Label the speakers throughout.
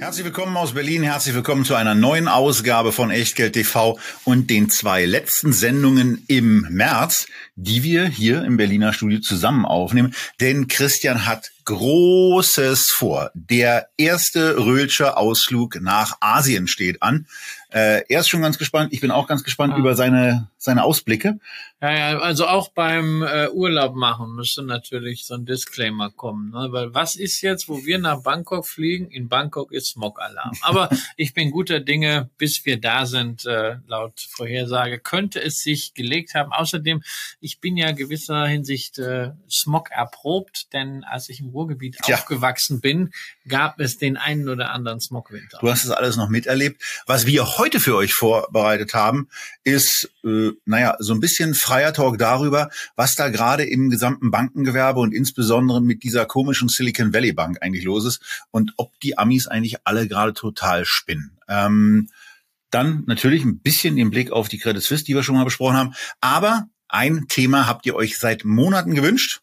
Speaker 1: Herzlich willkommen aus Berlin, herzlich willkommen zu einer neuen Ausgabe von Echtgeld TV und den zwei letzten Sendungen im März, die wir hier im Berliner Studio zusammen aufnehmen. Denn Christian hat Großes vor. Der erste Röhlscher Ausflug nach Asien steht an. Äh, er ist schon ganz gespannt. Ich bin auch ganz gespannt ah. über seine, seine Ausblicke.
Speaker 2: Ja, ja, also auch beim äh, Urlaub machen müsste natürlich so ein Disclaimer kommen. Ne? Weil was ist jetzt, wo wir nach Bangkok fliegen? In Bangkok ist Smog-Alarm. Aber ich bin guter Dinge, bis wir da sind, äh, laut Vorhersage, könnte es sich gelegt haben. Außerdem, ich bin ja gewisser Hinsicht äh, Smog erprobt, denn als ich im Ruhrgebiet ja. aufgewachsen bin, gab es den einen oder anderen Smogwinter.
Speaker 1: Du hast das alles noch miterlebt. Was wir heute für euch vorbereitet haben, ist, äh, naja, so ein bisschen freier Talk darüber, was da gerade im gesamten Bankengewerbe und insbesondere mit dieser komischen Silicon Valley Bank eigentlich los ist und ob die Amis eigentlich alle gerade total spinnen. Ähm, dann natürlich ein bisschen den Blick auf die Credit Suisse, die wir schon mal besprochen haben. Aber ein Thema habt ihr euch seit Monaten gewünscht.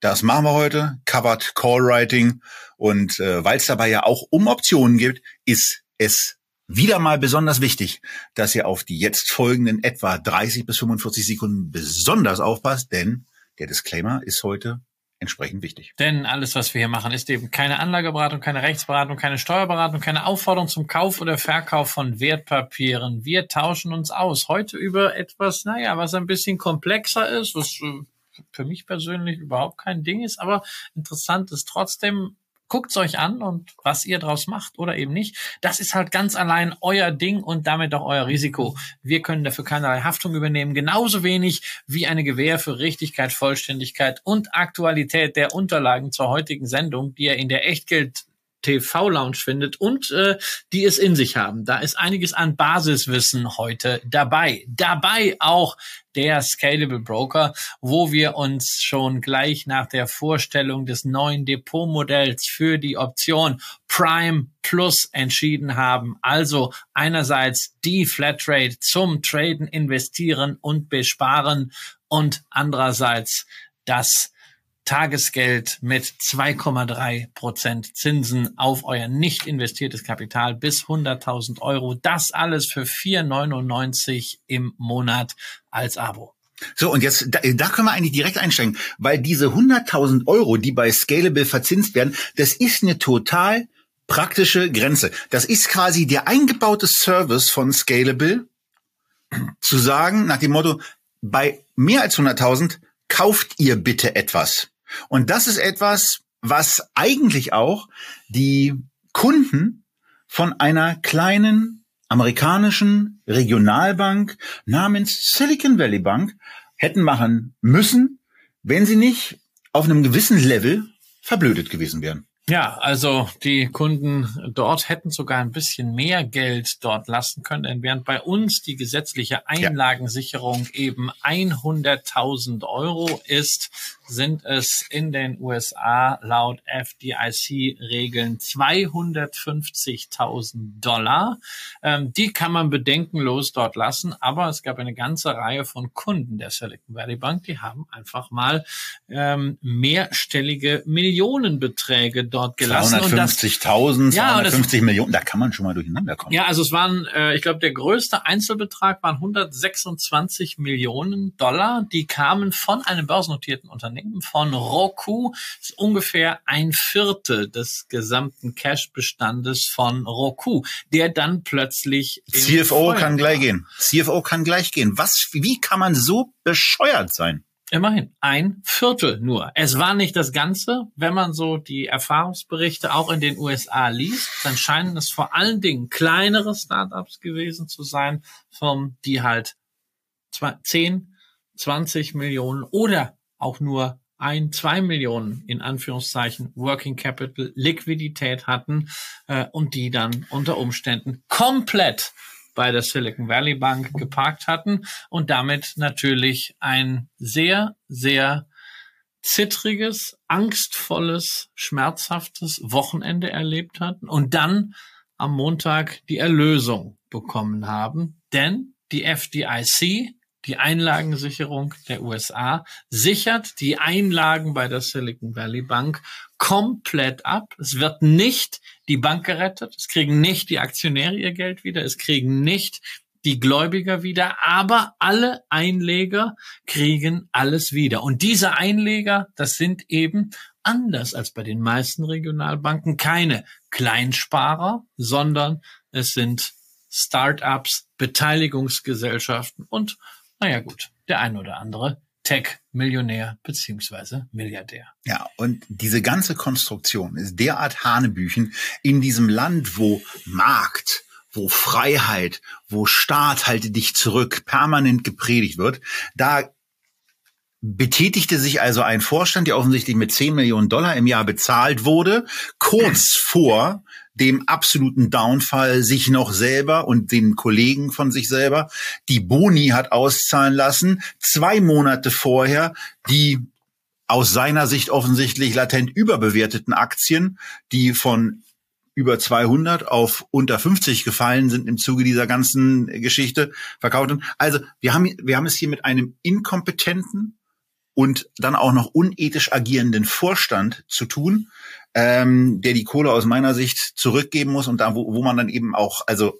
Speaker 1: Das machen wir heute. Covered Call Writing. Und äh, weil es dabei ja auch um Optionen geht, ist es wieder mal besonders wichtig, dass ihr auf die jetzt folgenden etwa 30 bis 45 Sekunden besonders aufpasst, denn der Disclaimer ist heute entsprechend wichtig.
Speaker 2: Denn alles, was wir hier machen, ist eben keine Anlageberatung, keine Rechtsberatung, keine Steuerberatung, keine Aufforderung zum Kauf oder Verkauf von Wertpapieren. Wir tauschen uns aus. Heute über etwas, naja, was ein bisschen komplexer ist, was äh, für mich persönlich überhaupt kein Ding ist, aber interessant ist trotzdem, guckt's euch an und was ihr draus macht oder eben nicht. Das ist halt ganz allein euer Ding und damit auch euer Risiko. Wir können dafür keinerlei Haftung übernehmen, genauso wenig wie eine Gewähr für Richtigkeit, Vollständigkeit und Aktualität der Unterlagen zur heutigen Sendung, die ihr in der Echtgeld TV-Lounge findet und äh, die es in sich haben. Da ist einiges an Basiswissen heute dabei. Dabei auch der Scalable Broker, wo wir uns schon gleich nach der Vorstellung des neuen Depotmodells für die Option Prime Plus entschieden haben. Also einerseits die Flatrate zum Traden, Investieren und Besparen und andererseits das Tagesgeld mit 2,3 Prozent Zinsen auf euer nicht investiertes Kapital bis 100.000 Euro. Das alles für 4,99 im Monat als Abo.
Speaker 1: So, und jetzt, da, da können wir eigentlich direkt einsteigen, weil diese 100.000 Euro, die bei Scalable verzinst werden, das ist eine total praktische Grenze. Das ist quasi der eingebaute Service von Scalable, zu sagen, nach dem Motto, bei mehr als 100.000 kauft ihr bitte etwas. Und das ist etwas, was eigentlich auch die Kunden von einer kleinen amerikanischen Regionalbank namens Silicon Valley Bank hätten machen müssen, wenn sie nicht auf einem gewissen Level verblödet gewesen wären.
Speaker 2: Ja, also die Kunden dort hätten sogar ein bisschen mehr Geld dort lassen können, denn während bei uns die gesetzliche Einlagensicherung ja. eben 100.000 Euro ist, sind es in den USA laut FDIC-Regeln 250.000 Dollar. Ähm, die kann man bedenkenlos dort lassen, aber es gab eine ganze Reihe von Kunden der Silicon Valley Bank, die haben einfach mal ähm, mehrstellige Millionenbeträge dort gelassen.
Speaker 1: 250.000, ja, 250 Millionen, da kann man schon mal durcheinander kommen.
Speaker 2: Ja, also es waren, äh, ich glaube, der größte Einzelbetrag waren 126 Millionen Dollar. Die kamen von einem börsennotierten Unternehmen Unternehmen von Roku ist ungefähr ein Viertel des gesamten Cash-Bestandes von Roku, der dann plötzlich
Speaker 1: CFO kann gleich gehen. CFO kann gleich gehen. Was? Wie kann man so bescheuert sein?
Speaker 2: Immerhin ein Viertel nur. Es war nicht das Ganze. Wenn man so die Erfahrungsberichte auch in den USA liest, dann scheinen es vor allen Dingen kleinere Startups gewesen zu sein, Firmen, die halt 10, 20 Millionen oder auch nur ein, zwei Millionen in Anführungszeichen Working Capital Liquidität hatten äh, und die dann unter Umständen komplett bei der Silicon Valley Bank geparkt hatten und damit natürlich ein sehr, sehr zittriges, angstvolles, schmerzhaftes Wochenende erlebt hatten und dann am Montag die Erlösung bekommen haben. Denn die FDIC, die Einlagensicherung der USA, sichert die Einlagen bei der Silicon Valley Bank komplett ab. Es wird nicht die Bank gerettet. Es kriegen nicht die Aktionäre ihr Geld wieder. Es kriegen nicht die Gläubiger wieder, aber alle Einleger kriegen alles wieder. Und diese Einleger, das sind eben anders als bei den meisten Regionalbanken keine Kleinsparer, sondern es sind Start-ups, Beteiligungsgesellschaften und, naja gut, der ein oder andere Tech-Millionär beziehungsweise Milliardär.
Speaker 1: Ja, und diese ganze Konstruktion ist derart Hanebüchen in diesem Land, wo Markt, wo Freiheit, wo Staat halte dich zurück permanent gepredigt wird, da betätigte sich also ein Vorstand, der offensichtlich mit 10 Millionen Dollar im Jahr bezahlt wurde, kurz vor dem absoluten Downfall sich noch selber und den Kollegen von sich selber die Boni hat auszahlen lassen, zwei Monate vorher die aus seiner Sicht offensichtlich latent überbewerteten Aktien, die von über 200 auf unter 50 gefallen sind im Zuge dieser ganzen Geschichte verkauft. Also wir haben, wir haben es hier mit einem inkompetenten und dann auch noch unethisch agierenden Vorstand zu tun, ähm, der die Kohle aus meiner Sicht zurückgeben muss und da, wo, wo man dann eben auch, also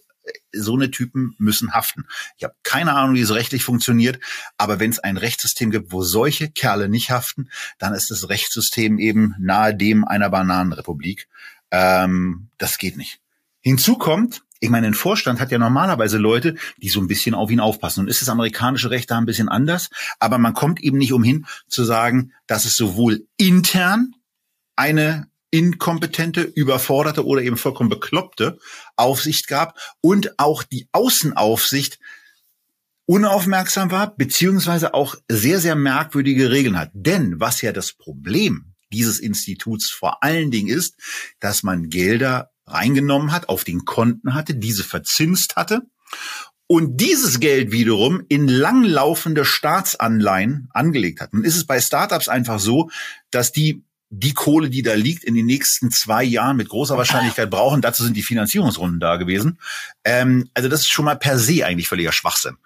Speaker 1: so eine Typen müssen haften. Ich habe keine Ahnung, wie es rechtlich funktioniert, aber wenn es ein Rechtssystem gibt, wo solche Kerle nicht haften, dann ist das Rechtssystem eben nahe dem einer Bananenrepublik. Ähm, das geht nicht. Hinzu kommt, ich meine, ein Vorstand hat ja normalerweise Leute, die so ein bisschen auf ihn aufpassen. Und ist das amerikanische Recht da ein bisschen anders? Aber man kommt eben nicht umhin zu sagen, dass es sowohl intern eine inkompetente, überforderte oder eben vollkommen bekloppte Aufsicht gab und auch die Außenaufsicht unaufmerksam war, beziehungsweise auch sehr, sehr merkwürdige Regeln hat. Denn was ja das Problem dieses Instituts vor allen Dingen ist, dass man Gelder reingenommen hat, auf den Konten hatte, diese verzinst hatte und dieses Geld wiederum in langlaufende Staatsanleihen angelegt hat. Nun ist es bei Startups einfach so, dass die die Kohle, die da liegt, in den nächsten zwei Jahren mit großer Wahrscheinlichkeit brauchen. Dazu sind die Finanzierungsrunden da gewesen. Ähm, also das ist schon mal per se eigentlich völliger Schwachsinn.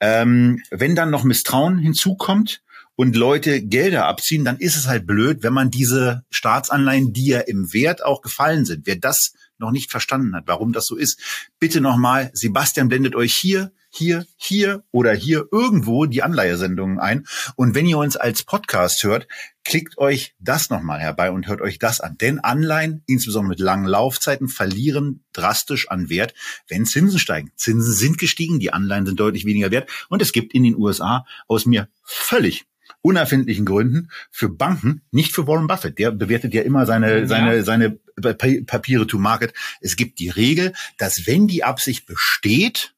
Speaker 1: Ähm, wenn dann noch Misstrauen hinzukommt und Leute Gelder abziehen, dann ist es halt blöd, wenn man diese Staatsanleihen, die ja im Wert auch gefallen sind, wer das noch nicht verstanden hat, warum das so ist, bitte nochmal, Sebastian blendet euch hier, hier, hier oder hier irgendwo die Anleihesendungen ein. Und wenn ihr uns als Podcast hört, klickt euch das nochmal herbei und hört euch das an. Denn Anleihen, insbesondere mit langen Laufzeiten, verlieren drastisch an Wert, wenn Zinsen steigen. Zinsen sind gestiegen, die Anleihen sind deutlich weniger wert. Und es gibt in den USA aus mir völlig unerfindlichen Gründen für Banken, nicht für Warren Buffett. Der bewertet ja immer seine, ja. seine, seine Papiere to Market. Es gibt die Regel, dass wenn die Absicht besteht,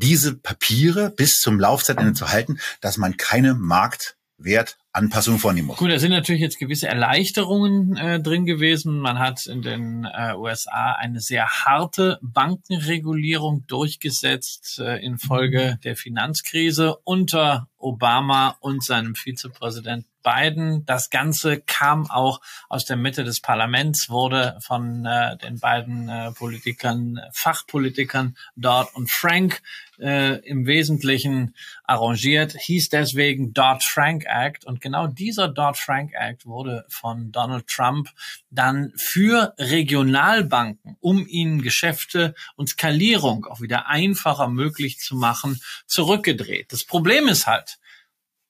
Speaker 1: diese Papiere bis zum Laufzeitende zu halten, dass man keine Marktwert Anpassungen vornehmen muss.
Speaker 2: Gut, da sind natürlich jetzt gewisse Erleichterungen äh, drin gewesen. Man hat in den äh, USA eine sehr harte Bankenregulierung durchgesetzt äh, infolge der Finanzkrise unter Obama und seinem Vizepräsidenten beiden. Das Ganze kam auch aus der Mitte des Parlaments, wurde von äh, den beiden äh, Politikern, Fachpolitikern dort und Frank äh, im Wesentlichen arrangiert, hieß deswegen Dodd-Frank Act. Und genau dieser Dodd-Frank Act wurde von Donald Trump dann für Regionalbanken, um ihnen Geschäfte und Skalierung auch wieder einfacher möglich zu machen, zurückgedreht. Das Problem ist halt,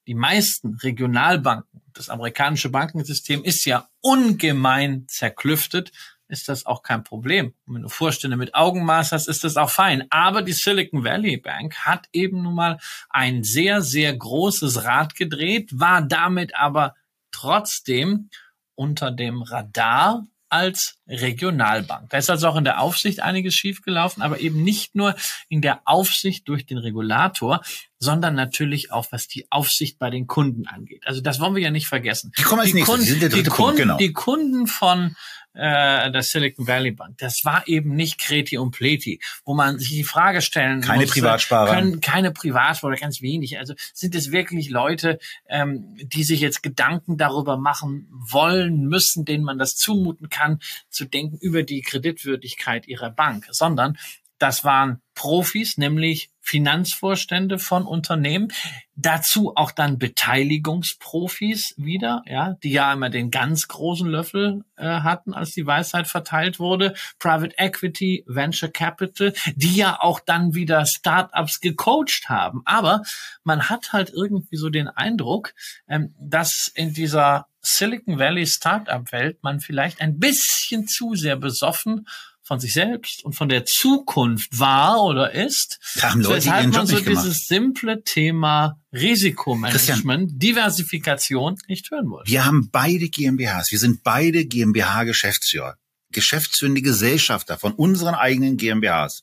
Speaker 2: die meisten Regionalbanken, das amerikanische Bankensystem ist ja ungemein zerklüftet, ist das auch kein Problem. Und wenn du Vorstände mit Augenmaß hast, ist das auch fein. Aber die Silicon Valley Bank hat eben nun mal ein sehr, sehr großes Rad gedreht, war damit aber trotzdem unter dem Radar als Regionalbank. Da ist also auch in der Aufsicht einiges schiefgelaufen, aber eben nicht nur in der Aufsicht durch den Regulator, sondern natürlich auch, was die Aufsicht bei den Kunden angeht. Also das wollen wir ja nicht vergessen.
Speaker 1: Die kommen als
Speaker 2: die
Speaker 1: nächstes.
Speaker 2: Kunden, die, die, Kunden, genau. die Kunden von äh, der Silicon Valley Bank, das war eben nicht Kreti und Pleti, wo man sich die Frage stellen
Speaker 1: keine
Speaker 2: musste,
Speaker 1: Privatsparer.
Speaker 2: können keine Privatsparer, ganz wenig. Also sind es wirklich Leute, ähm, die sich jetzt Gedanken darüber machen wollen müssen, denen man das zumuten kann, zu denken über die Kreditwürdigkeit ihrer Bank, sondern das waren Profis, nämlich Finanzvorstände von Unternehmen, dazu auch dann Beteiligungsprofis wieder, ja, die ja immer den ganz großen Löffel äh, hatten, als die Weisheit verteilt wurde, Private Equity, Venture Capital, die ja auch dann wieder Startups gecoacht haben. Aber man hat halt irgendwie so den Eindruck, ähm, dass in dieser Silicon Valley Startup-Welt man vielleicht ein bisschen zu sehr besoffen von sich selbst und von der Zukunft war oder ist,
Speaker 1: Da haben Leute
Speaker 2: weshalb man so dieses simple Thema Risikomanagement, Diversifikation nicht hören wollte.
Speaker 1: Wir haben beide GmbHs. Wir sind beide GmbH-Geschäftsführer. Geschäftsführende Gesellschafter von unseren eigenen GmbHs.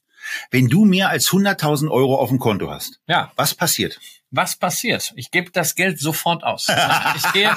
Speaker 1: Wenn du mehr als 100.000 Euro auf dem Konto hast,
Speaker 2: Ja,
Speaker 1: was passiert?
Speaker 2: Was passiert? Ich gebe das Geld sofort aus. Ich gehe,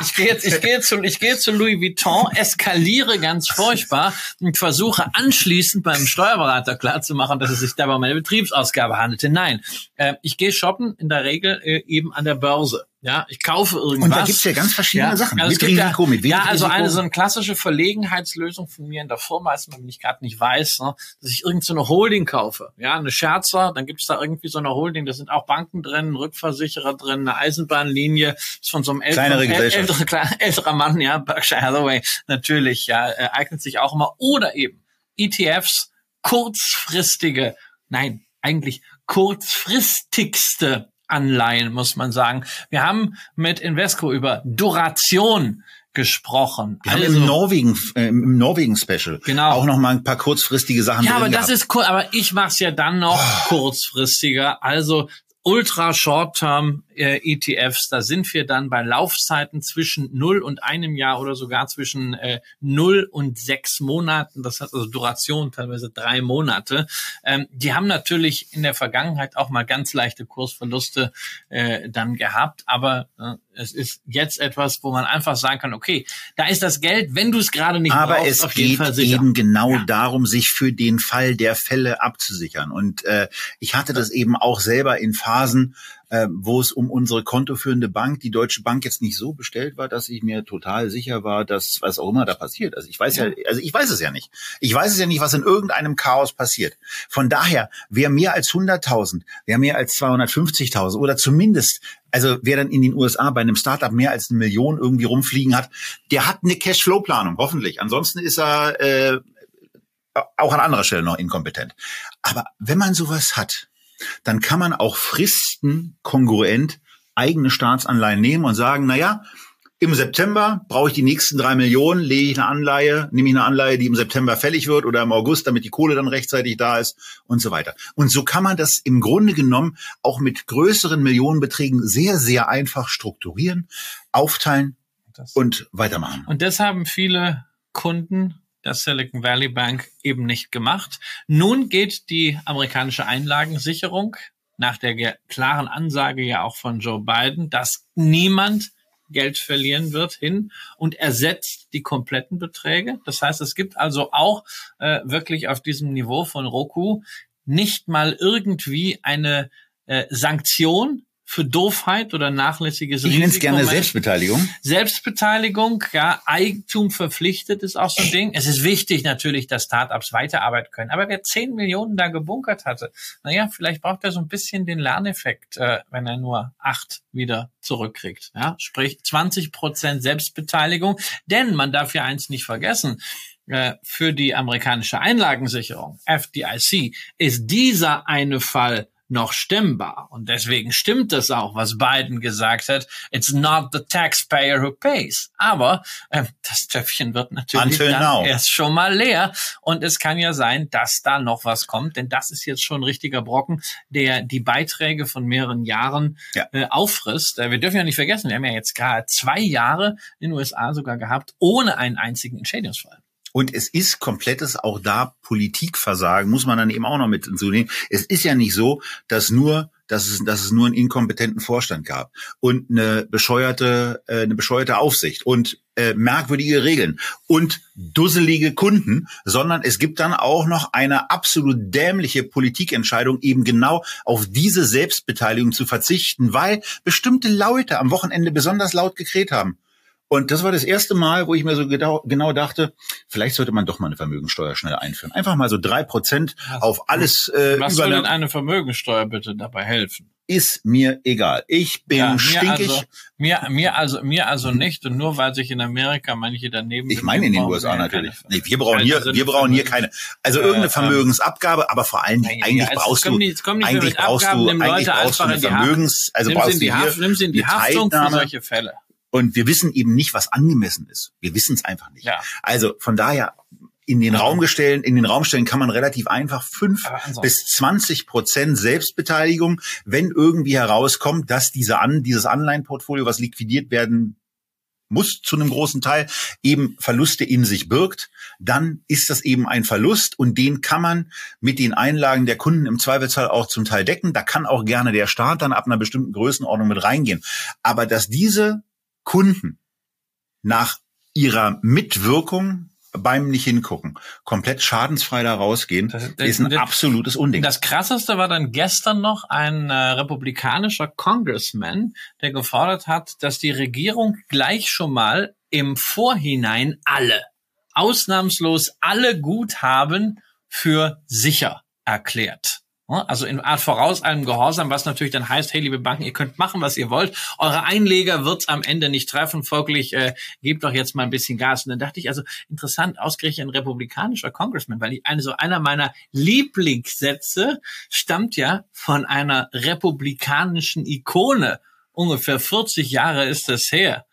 Speaker 2: ich gehe, ich gehe zu, ich gehe zu Louis Vuitton, eskaliere ganz furchtbar und versuche anschließend beim Steuerberater klarzumachen, dass es sich dabei um eine Betriebsausgabe handelte. Nein, äh, ich gehe shoppen in der Regel äh, eben an der Börse. Ja, ich kaufe irgendwas.
Speaker 1: Und da gibt's ja ganz verschiedene Sachen.
Speaker 2: Also
Speaker 1: mit Risiko,
Speaker 2: ja,
Speaker 1: mit wenig
Speaker 2: Ja, also
Speaker 1: Risiko.
Speaker 2: eine so eine klassische Verlegenheitslösung von mir in der Firma ist, wenn ich gerade nicht weiß, ne, dass ich irgendeine so eine Holding kaufe. Ja, eine Scherzer, dann gibt's da irgendwie so eine Holding, da sind auch Banken drin, Rückversicherer drin, eine Eisenbahnlinie, ist von so einem älteren, ältere, älterer Mann, ja, Berkshire Hathaway, natürlich, ja, äh, eignet sich auch immer. Oder eben ETFs, kurzfristige, nein, eigentlich kurzfristigste Anleihen, muss man sagen. Wir haben mit Invesco über Duration gesprochen.
Speaker 1: Wir haben im Norwegen, äh, im Norwegen-Special
Speaker 2: Also Genau.
Speaker 1: auch noch mal ein paar kurzfristige Sachen
Speaker 2: ja, aber das
Speaker 1: gehabt.
Speaker 2: ist cool. Aber ich mach's ja dann noch
Speaker 1: Oh.
Speaker 2: kurzfristiger. Also Ultra Short-Term äh, ETFs, da sind wir dann bei Laufzeiten zwischen null und einem Jahr oder sogar zwischen äh, null und sechs Monaten. Das hat also Duration teilweise drei Monate. Ähm, die haben natürlich in der Vergangenheit auch mal ganz leichte Kursverluste äh, dann gehabt, aber äh, es ist jetzt etwas, wo man einfach sagen kann, okay, da ist das Geld, wenn du es gerade nicht
Speaker 1: Aber
Speaker 2: brauchst,
Speaker 1: es
Speaker 2: auf jeden
Speaker 1: geht
Speaker 2: Fall sicher.
Speaker 1: eben genau
Speaker 2: Ja.
Speaker 1: darum, sich für den Fall der Fälle abzusichern. Und äh, ich hatte das eben auch selber in Phasen, äh, wo es um unsere kontoführende Bank, die Deutsche Bank, jetzt nicht so bestellt war, dass ich mir total sicher war, dass was auch immer da passiert. Also ich weiß ja, also ich weiß es ja nicht. Ich weiß es ja nicht, was in irgendeinem Chaos passiert. Von daher, wer mehr als 100.000, wer mehr als 250.000 oder zumindest also wer dann in den USA bei einem Startup mehr als eine Million irgendwie rumfliegen hat, der hat eine Cashflow-Planung, hoffentlich. Ansonsten ist er äh, auch an anderer Stelle noch inkompetent. Aber wenn man sowas hat, dann kann man auch Fristen kongruent eigene Staatsanleihen nehmen und sagen, na ja, im September brauche ich die nächsten drei Millionen, lege ich eine Anleihe, nehme ich eine Anleihe, die im September fällig wird oder im August, damit die Kohle dann rechtzeitig da ist und so weiter. Und so kann man das im Grunde genommen auch mit größeren Millionenbeträgen sehr, sehr einfach strukturieren, aufteilen
Speaker 2: Das-
Speaker 1: und weitermachen.
Speaker 2: Und das haben viele Kunden der Silicon Valley Bank eben nicht gemacht. Nun geht die amerikanische Einlagensicherung nach der klaren Ansage ja auch von Joe Biden, dass niemand Geld verlieren wird hin und ersetzt die kompletten Beträge. Das heißt, es gibt also auch äh, wirklich auf diesem Niveau von Roku nicht mal irgendwie eine äh, Sanktion für Doofheit oder nachlässiges
Speaker 1: Ich nenne es gerne. Selbstbeteiligung.
Speaker 2: Selbstbeteiligung, ja, Eigentum verpflichtet ist auch so ein Ding. Es ist wichtig natürlich, dass Startups weiterarbeiten können. Aber wer 10 Millionen da gebunkert hatte, naja, vielleicht braucht er so ein bisschen den Lerneffekt, äh, wenn er nur acht wieder zurückkriegt. Ja, sprich 20 Prozent Selbstbeteiligung. Denn man darf ja eins nicht vergessen. äh, Für die amerikanische Einlagensicherung, FDIC, ist dieser eine Fall noch stemmbar. Und deswegen stimmt es auch, was Biden gesagt hat. It's not the taxpayer who pays. Aber äh, das Töpfchen wird natürlich
Speaker 1: Until
Speaker 2: dann
Speaker 1: now.
Speaker 2: erst schon mal leer. Und es kann ja sein, dass da noch was kommt. Denn das ist jetzt schon ein richtiger Brocken, der die Beiträge von mehreren Jahren
Speaker 1: Ja.
Speaker 2: äh, auffrisst. Äh, wir dürfen ja nicht vergessen, wir haben ja jetzt gerade zwei Jahre in den USA sogar gehabt, ohne einen einzigen Entschädigungsfall.
Speaker 1: Und es ist komplettes auch da Politikversagen, muss man dann eben auch noch mit hinzunehmen. Es ist ja nicht so, dass nur dass es, dass es nur einen inkompetenten Vorstand gab und eine bescheuerte, äh, eine bescheuerte Aufsicht und äh, merkwürdige Regeln und dusselige Kunden, sondern es gibt dann auch noch eine absolut dämliche Politikentscheidung, eben genau auf diese Selbstbeteiligung zu verzichten, weil bestimmte Leute am Wochenende besonders laut gekräht haben. Und das war das erste Mal, wo ich mir so genau, genau dachte, vielleicht sollte man doch mal eine Vermögensteuer schnell einführen. Einfach mal so drei Prozent auf alles.
Speaker 2: Äh, Was soll denn eine Vermögensteuer bitte dabei helfen?
Speaker 1: Ist mir egal. Ich bin ja, mir stinkig.
Speaker 2: Also, mir, mir also, mir also nicht. Und nur weil sich in Amerika manche daneben.
Speaker 1: Ich meine in den USA natürlich. Nee, wir brauchen hier, wir brauchen hier keine. Also irgendeine Vermögensabgabe, aber vor allen Dingen eigentlich also brauchst du,
Speaker 2: nicht,
Speaker 1: eigentlich brauchst du, eigentlich brauchst du eine Vermögens, also brauchst du hier
Speaker 2: nimm sie in die Haftung für solche Fälle.
Speaker 1: Und wir wissen eben nicht, was angemessen ist. Wir wissen es einfach nicht.
Speaker 2: Ja.
Speaker 1: Also von daher in den Raum gestellt, in den Raum stellen kann man relativ einfach fünf bis zwanzig Prozent Selbstbeteiligung, wenn irgendwie herauskommt, dass diese an, dieses Anleihenportfolio, was liquidiert werden muss zu einem großen Teil, eben Verluste in sich birgt, dann ist das eben ein Verlust und den kann man mit den Einlagen der Kunden im Zweifelsfall auch zum Teil decken. Da kann auch gerne der Staat dann ab einer bestimmten Größenordnung mit reingehen. Aber dass diese Kunden nach ihrer Mitwirkung beim nicht hingucken, komplett schadensfrei da rausgehen, das, das, ist ein das, absolutes Unding.
Speaker 2: Das krasseste war dann gestern noch ein äh, republikanischer Congressman, der gefordert hat, dass die Regierung gleich schon mal im Vorhinein alle, ausnahmslos alle Guthaben für sicher erklärt. Also in Art voraus einem Gehorsam, was natürlich dann heißt, hey, liebe Banken, ihr könnt machen, was ihr wollt. Eure Einleger wird's am Ende nicht treffen. Folglich äh, gebt doch jetzt mal ein bisschen Gas. Und dann dachte ich, also interessant, ausgerechnet ein republikanischer Congressman, weil ich eine so einer meiner Lieblingssätze stammt ja von einer republikanischen Ikone. Ungefähr 40 Jahre ist das her.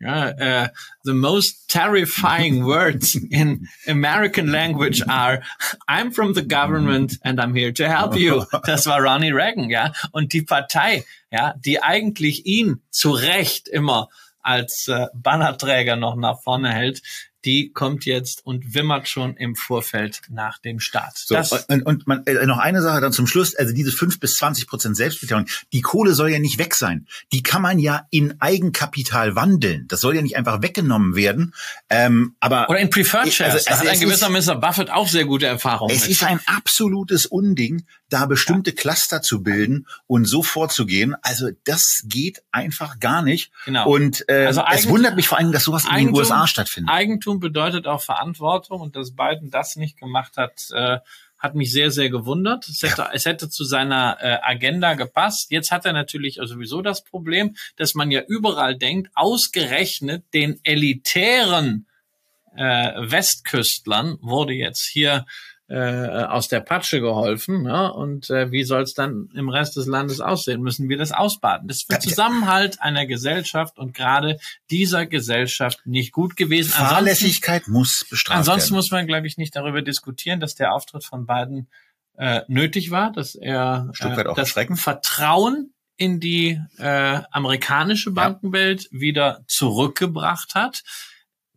Speaker 2: Yeah, uh, the most terrifying words in American language are I'm from the government and I'm here to help you. Das war Ronnie Reagan, ja. Und die Partei, ja, die eigentlich ihn zu Recht immer als äh, Bannerträger noch nach vorne hält, die kommt jetzt und wimmert schon im Vorfeld nach dem Start.
Speaker 1: So, und, und man, äh, noch eine Sache dann zum Schluss, also diese fünf bis zwanzig Prozent Selbstbeteiligung, die Kohle soll ja nicht weg sein. Die kann man ja in Eigenkapital wandeln. Das soll ja nicht einfach weggenommen werden. Ähm, aber
Speaker 2: Oder in Preferred Shares. Also, also hat ein gewisser Mr. Buffett auch sehr gute Erfahrungen.
Speaker 1: Es mit. ist ein absolutes Unding, da bestimmte. Cluster zu bilden und so vorzugehen. Also das geht einfach gar nicht.
Speaker 2: Genau.
Speaker 1: Und äh, also es wundert mich vor allem, dass sowas Eigentum, in den USA stattfindet.
Speaker 2: Eigentum bedeutet auch Verantwortung und dass Biden das nicht gemacht hat, äh, hat mich sehr, sehr gewundert. Es hätte, ja. es hätte zu seiner äh, Agenda gepasst. Jetzt hat er natürlich sowieso das Problem, dass man ja überall denkt, ausgerechnet den elitären äh, Westküstlern wurde jetzt hier äh, aus der Patsche geholfen. Ne? Und äh, wie soll es dann im Rest des Landes aussehen? Müssen wir das ausbaden? Das ist für Zusammenhalt einer Gesellschaft und gerade dieser Gesellschaft nicht gut gewesen.
Speaker 1: Fahrlässigkeit ansonsten, muss bestraft
Speaker 2: Ansonsten
Speaker 1: werden.
Speaker 2: muss man, glaube ich, nicht darüber diskutieren, dass der Auftritt von beiden äh, nötig war, dass er
Speaker 1: äh, das
Speaker 2: Vertrauen in die äh, amerikanische Bankenwelt ja. wieder zurückgebracht hat.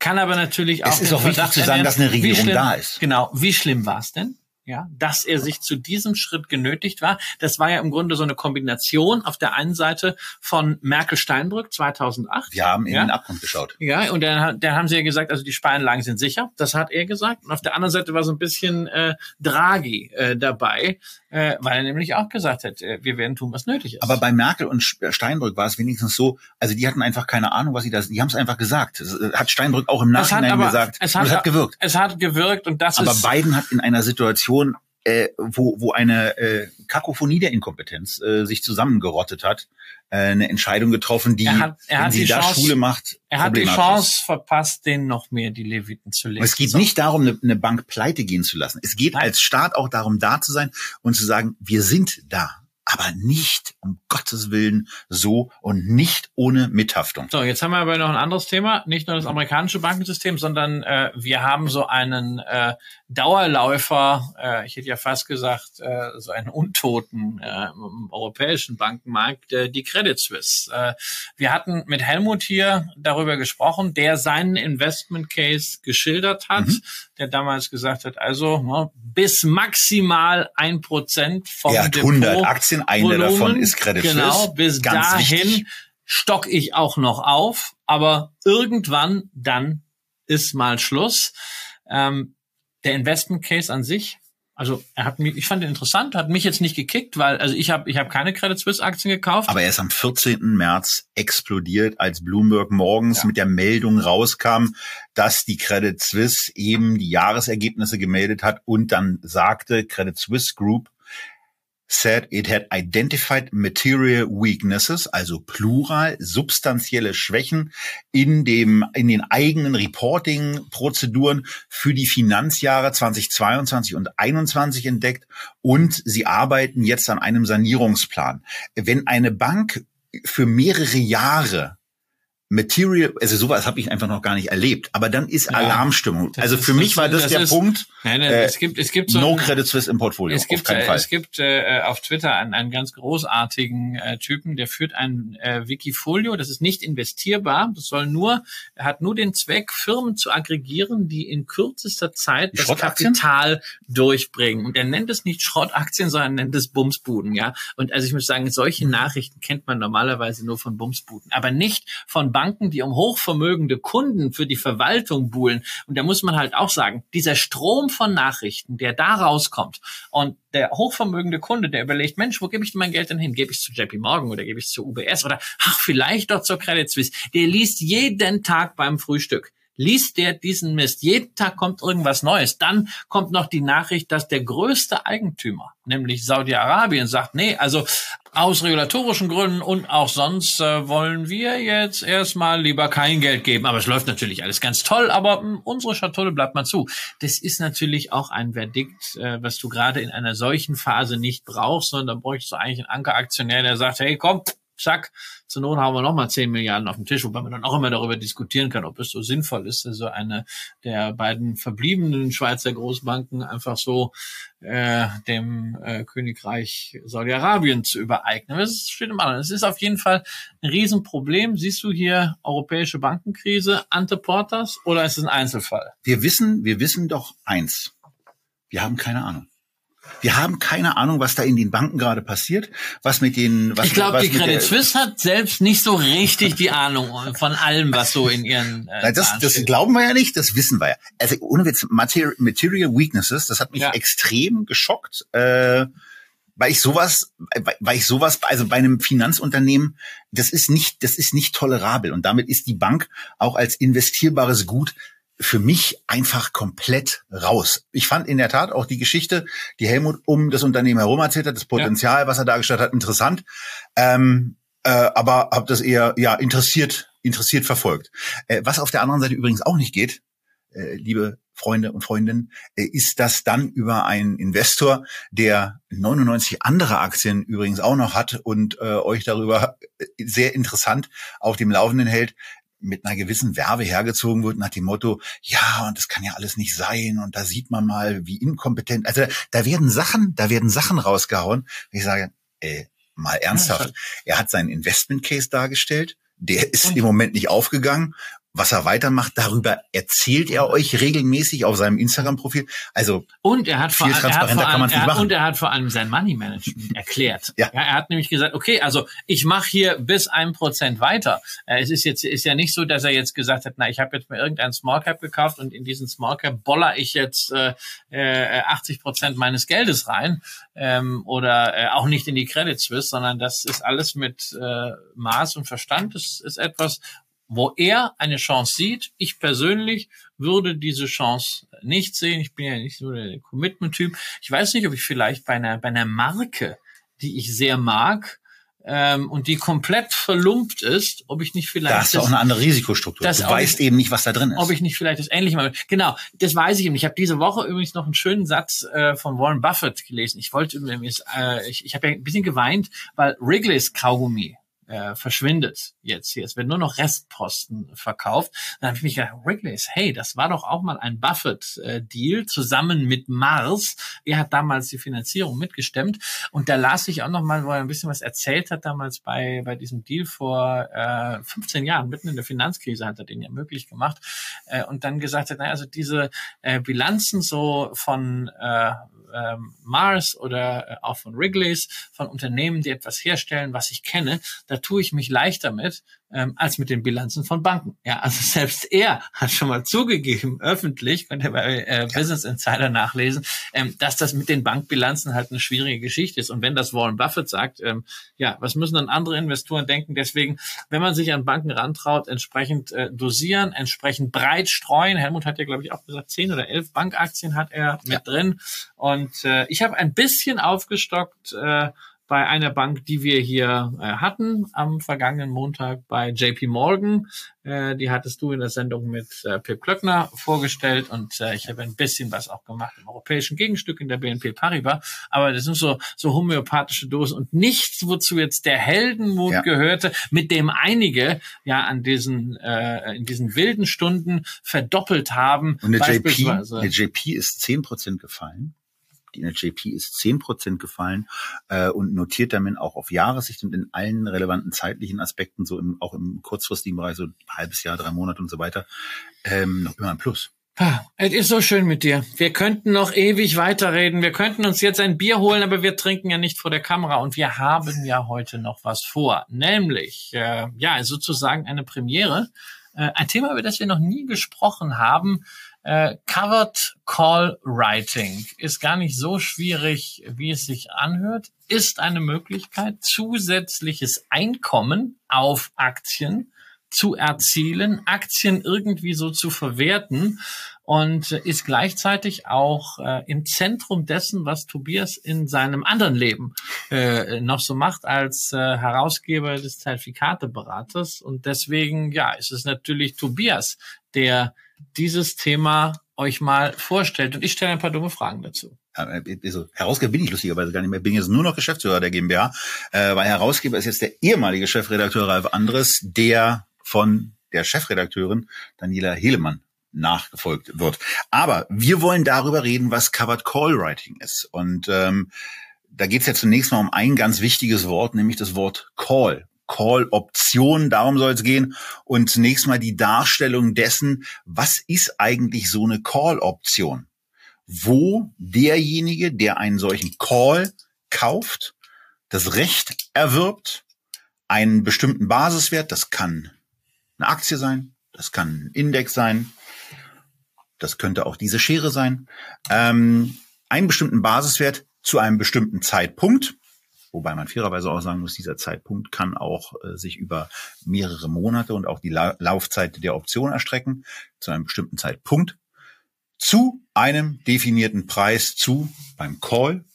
Speaker 2: Kann aber natürlich auch.
Speaker 1: Es ist auch wichtig zu sagen, dass eine Regierung
Speaker 2: schlimm,
Speaker 1: da ist.
Speaker 2: Genau. Wie schlimm war es denn? Ja, dass er sich zu diesem Schritt genötigt war. Das war ja im Grunde so eine Kombination auf der einen Seite von Merkel-Steinbrück 2008.
Speaker 1: Wir haben in
Speaker 2: ja,
Speaker 1: den Abgrund geschaut.
Speaker 2: Ja, und dann, dann haben sie ja gesagt, also die Sparanlagen sind sicher. Das hat er gesagt. Und auf der anderen Seite war so ein bisschen äh, Draghi äh, dabei, äh, weil er nämlich auch gesagt hat, äh, wir werden tun, was nötig ist.
Speaker 1: Aber bei Merkel und Steinbrück war es wenigstens so, also die hatten einfach keine Ahnung, was sie da, die haben es einfach gesagt. Das äh, hat Steinbrück auch im Nachhinein aber, gesagt.
Speaker 2: Es hat,
Speaker 1: es hat gewirkt.
Speaker 2: Es hat gewirkt und das
Speaker 1: aber
Speaker 2: ist.
Speaker 1: Aber Biden hat in einer Situation äh, wo, wo eine äh, Kakophonie der Inkompetenz äh, sich zusammengerottet hat, äh, eine Entscheidung getroffen, die,
Speaker 2: er hat, er
Speaker 1: wenn
Speaker 2: hat
Speaker 1: sie
Speaker 2: da
Speaker 1: Chance, Schule macht,
Speaker 2: er hat die Chance verpasst, denen noch mehr die Leviten zu legen.
Speaker 1: Es geht so. nicht darum, eine, eine, Bank pleite gehen zu lassen. Es geht Nein. als Staat auch darum, da zu sein und zu sagen, wir sind da. aber nicht um Gottes Willen so und nicht ohne Mithaftung.
Speaker 2: So, jetzt haben wir aber noch ein anderes Thema, nicht nur das amerikanische Bankensystem, sondern äh, wir haben so einen äh, Dauerläufer, äh, ich hätte ja fast gesagt, äh, so einen Untoten äh, im europäischen Bankenmarkt, äh, die Credit Suisse. Äh, wir hatten mit Helmut hier darüber gesprochen, der seinen Investment Case geschildert hat, mhm. der damals gesagt hat, also ne, bis maximal ein Prozent
Speaker 1: vom er hat Depot 100 Aktien, eine Volumen, davon ist Credit Suisse. Genau,
Speaker 2: bis Ganz dahin wichtig. stock ich auch noch auf, aber irgendwann dann ist mal Schluss. Ähm, der Investment Case an sich, also er hat mich, ich fand ihn interessant, hat mich jetzt nicht gekickt, weil also ich habe ich habe keine Credit Suisse Aktien gekauft.
Speaker 1: Aber er ist am 14. März explodiert, als Bloomberg morgens ja. mit der Meldung rauskam, dass die Credit Suisse eben die Jahresergebnisse gemeldet hat und dann sagte Credit Suisse Group said it had identified material weaknesses, also plural, substanzielle Schwächen in dem, in den eigenen Reporting-Prozeduren für die Finanzjahre 2022 und 2021 entdeckt und sie arbeiten jetzt an einem Sanierungsplan. Wenn eine Bank für mehrere Jahre Material, also sowas habe ich einfach noch gar nicht erlebt. Aber dann ist ja, Alarmstimmung. Also für ist, mich war das, das der ist, Punkt.
Speaker 2: Nein, nein, äh, es gibt, es gibt so
Speaker 1: No ein, Credit Suisse im Portfolio.
Speaker 2: Es gibt, äh, es gibt äh, auf Twitter einen, einen ganz großartigen äh, Typen, der führt ein äh, Wikifolio. Das ist nicht investierbar. Das soll nur, hat nur den Zweck, Firmen zu aggregieren, die in kürzester Zeit das Kapital durchbringen. Und er nennt es nicht Schrottaktien, sondern nennt es Bumsbuden. Ja. Und also ich muss sagen, solche Nachrichten kennt man normalerweise nur von Bumsbuden, aber nicht von Banken Banken, die um hochvermögende Kunden für die Verwaltung buhlen. Und da muss man halt auch sagen, dieser Strom von Nachrichten, der da rauskommt und der hochvermögende Kunde, der überlegt, Mensch, wo gebe ich denn mein Geld denn hin? Gebe ich es zu JP Morgan oder gebe ich es zu UBS oder ach, vielleicht doch zur Credit Suisse. Der liest jeden Tag beim Frühstück liest der diesen Mist. Jeden Tag kommt irgendwas Neues. Dann kommt noch die Nachricht, dass der größte Eigentümer, nämlich Saudi-Arabien, sagt, nee, also aus regulatorischen Gründen und auch sonst äh, wollen wir jetzt erstmal lieber kein Geld geben. Aber es läuft natürlich alles ganz toll, aber mh, hm, unsere Schatulle bleibt mal zu. Das ist natürlich auch ein Verdikt, äh, was du gerade in einer solchen Phase nicht brauchst, sondern da bräuchtest du eigentlich einen Ankeraktionär, der sagt, hey, komm, zack, zur Not haben wir nochmal 10 Milliarden auf dem Tisch, wobei man dann auch immer darüber diskutieren kann, ob es so sinnvoll ist, also eine der beiden verbliebenen Schweizer Großbanken einfach so äh, dem äh, Königreich Saudi-Arabien zu übereignen. Das steht im anderen. Es ist auf jeden Fall ein Riesenproblem. Siehst du hier europäische Bankenkrise, Ante Portas, oder ist es ein Einzelfall?
Speaker 1: Wir wissen, wir wissen doch eins. Wir haben keine Ahnung. Wir haben keine Ahnung, was da in den Banken gerade passiert, was mit den. Was
Speaker 2: ich glaube, die Credit Suisse hat selbst nicht so richtig die Ahnung von allem, was so in ihren.
Speaker 1: Äh, Nein, das, das glauben wir ja nicht, das wissen wir ja. Also ohne Witz, Material, Material Weaknesses, das hat mich ja. extrem geschockt. Äh, weil ich sowas, weil ich sowas, also bei einem Finanzunternehmen, das ist nicht, das ist nicht tolerabel und damit ist die Bank auch als investierbares Gut für mich einfach komplett raus. Ich fand in der Tat auch die Geschichte, die Helmut um das Unternehmen herum erzählt hat, das Potenzial, ja. was er dargestellt hat, interessant. Ähm, äh, aber habe das eher ja interessiert interessiert verfolgt. Äh, was auf der anderen Seite übrigens auch nicht geht, äh, liebe Freunde und Freundinnen, äh, ist das dann über einen Investor, der 99 andere Aktien übrigens auch noch hat und äh, euch darüber äh, sehr interessant auf dem Laufenden hält, mit einer gewissen Werbe hergezogen wird nach dem Motto, ja, und das kann ja alles nicht sein und da sieht man mal, wie inkompetent. Also da werden Sachen, da werden Sachen rausgehauen. Ich sage, ey, mal ernsthaft. Er hat seinen Investment Case dargestellt. Der ist und? im Moment nicht aufgegangen was er weitermacht, darüber erzählt er euch regelmäßig auf seinem Instagram-Profil. Also
Speaker 2: und er hat vor, viel transparenter kann man nicht machen. Und er hat vor allem sein Money Management erklärt. ja. ja. Er hat nämlich gesagt, okay, also ich mache hier bis ein Prozent weiter. Äh, es ist jetzt ist ja nicht so, dass er jetzt gesagt hat, na, ich habe jetzt mal irgendein Small Cap gekauft und in diesen Small Cap boller ich jetzt äh, 80 äh, Prozent meines Geldes rein ähm, oder äh, auch nicht in die Credit Suisse, sondern das ist alles mit äh, Maß und Verstand. Das ist etwas, wo er eine Chance sieht. Ich persönlich würde diese Chance nicht sehen. Ich bin ja nicht so der Commitment-Typ. Ich weiß nicht, ob ich vielleicht bei einer, bei einer Marke, die ich sehr mag, ähm, und die komplett verlumpt ist, ob ich nicht vielleicht.
Speaker 1: Da hast du auch eine andere Risikostruktur.
Speaker 2: das
Speaker 1: Du weißt
Speaker 2: nicht-
Speaker 1: eben nicht, was da drin ist.
Speaker 2: ob ich nicht vielleicht das ähnliche mal. Genau, das weiß ich eben. Ich habe diese Woche übrigens noch einen schönen Satz äh, von Warren Buffett gelesen. Ich wollte übrigens, äh, ich, ich habe ja ein bisschen geweint, weil Wrigley's Kaugummi äh, verschwindet jetzt hier. Es werden nur noch Restposten verkauft. Dann habe ich mich gedacht, Wrigley's, hey, das war doch auch mal ein Buffett-Deal zusammen mit Mars. Er hat damals die Finanzierung mitgestemmt. Und da las ich auch noch mal, wo er ein bisschen was erzählt hat damals bei, bei diesem Deal vor äh, 15 Jahren, mitten in der Finanzkrise hat er den ja möglich gemacht. Äh, und dann gesagt hat, naja, also diese äh, Bilanzen so von äh, ähm, Mars oder äh, auch von Wrigley's, von Unternehmen, die etwas herstellen, was ich kenne, da tue ich mich leichter mit ähm, als mit den Bilanzen von Banken. Ja, also selbst er hat schon mal zugegeben, öffentlich, könnt ihr bei äh, Business Insider nachlesen, ähm, dass das mit den Bankbilanzen halt eine schwierige Geschichte ist. Und wenn das Warren Buffett sagt, ähm, ja, was müssen dann andere Investoren denken? Deswegen, wenn man sich an Banken rantraut, entsprechend äh, dosieren, entsprechend breit streuen. Helmut hat ja, glaube ich, auch gesagt, zehn oder elf Bankaktien hat er mit
Speaker 1: Ja.
Speaker 2: drin. Und äh, ich habe ein bisschen aufgestockt äh, bei einer Bank, die wir hier äh, hatten am vergangenen Montag bei JP Morgan. Äh, die hattest du in der Sendung mit äh, Pip Klöckner vorgestellt und äh, ich habe ein bisschen was auch gemacht im europäischen Gegenstück in der BNP Paribas. Aber das sind so, so homöopathische Dosen und nichts, wozu jetzt der Heldenmut
Speaker 1: Ja.
Speaker 2: gehörte, mit dem einige ja an diesen, äh, in diesen wilden Stunden verdoppelt haben.
Speaker 1: Und eine JP, eine JP ist 10% gefallen. Die eine JP ist 10% gefallen äh, und notiert damit auch auf Jahressicht und in allen relevanten zeitlichen Aspekten, so im, auch im kurzfristigen Bereich, so halbes Jahr, drei Monate und so weiter, ähm, noch immer ein Plus.
Speaker 2: Es ist so schön mit dir. Wir könnten noch ewig weiterreden. Wir könnten uns jetzt ein Bier holen, aber wir trinken ja nicht vor der Kamera. Und wir haben ja heute noch was vor. Nämlich, äh, ja, sozusagen eine Premiere. Äh, ein Thema, über das wir noch nie gesprochen haben. Äh, Covered Call Writing ist gar nicht so schwierig, wie es sich anhört. Ist eine Möglichkeit, zusätzliches Einkommen auf Aktien zu erzielen, Aktien irgendwie so zu verwerten und ist gleichzeitig auch äh, im Zentrum dessen, was Tobias in seinem anderen Leben äh, noch so macht als äh, Herausgeber des Zertifikateberaters. Und deswegen, ja, ist es natürlich Tobias, der dieses Thema euch mal vorstellt. Und ich stelle ein paar dumme Fragen dazu.
Speaker 1: Also, Herausgeber bin ich lustigerweise gar nicht mehr. Bin jetzt nur noch Geschäftsführer der GmbH, äh, weil Herausgeber ist jetzt der ehemalige Chefredakteur Ralf Andres, der von der Chefredakteurin Daniela Helemann nachgefolgt wird. Aber wir wollen darüber reden, was Covered Call Writing ist. Und ähm, da geht es ja zunächst mal um ein ganz wichtiges Wort, nämlich das Wort Call. Call-Option, darum soll es gehen. Und zunächst mal die Darstellung dessen, was ist eigentlich so eine Call-Option? Wo derjenige, der einen solchen Call kauft, das Recht erwirbt, einen bestimmten Basiswert, das kann eine Aktie sein, das kann ein Index sein, das könnte auch diese Schere sein, ähm, einen bestimmten Basiswert zu einem bestimmten Zeitpunkt, wobei man fairerweise auch sagen muss, dieser Zeitpunkt kann auch äh, sich über mehrere Monate und auch die La Laufzeit der Option erstrecken, zu einem bestimmten Zeitpunkt, zu einem definierten Preis zu beim Call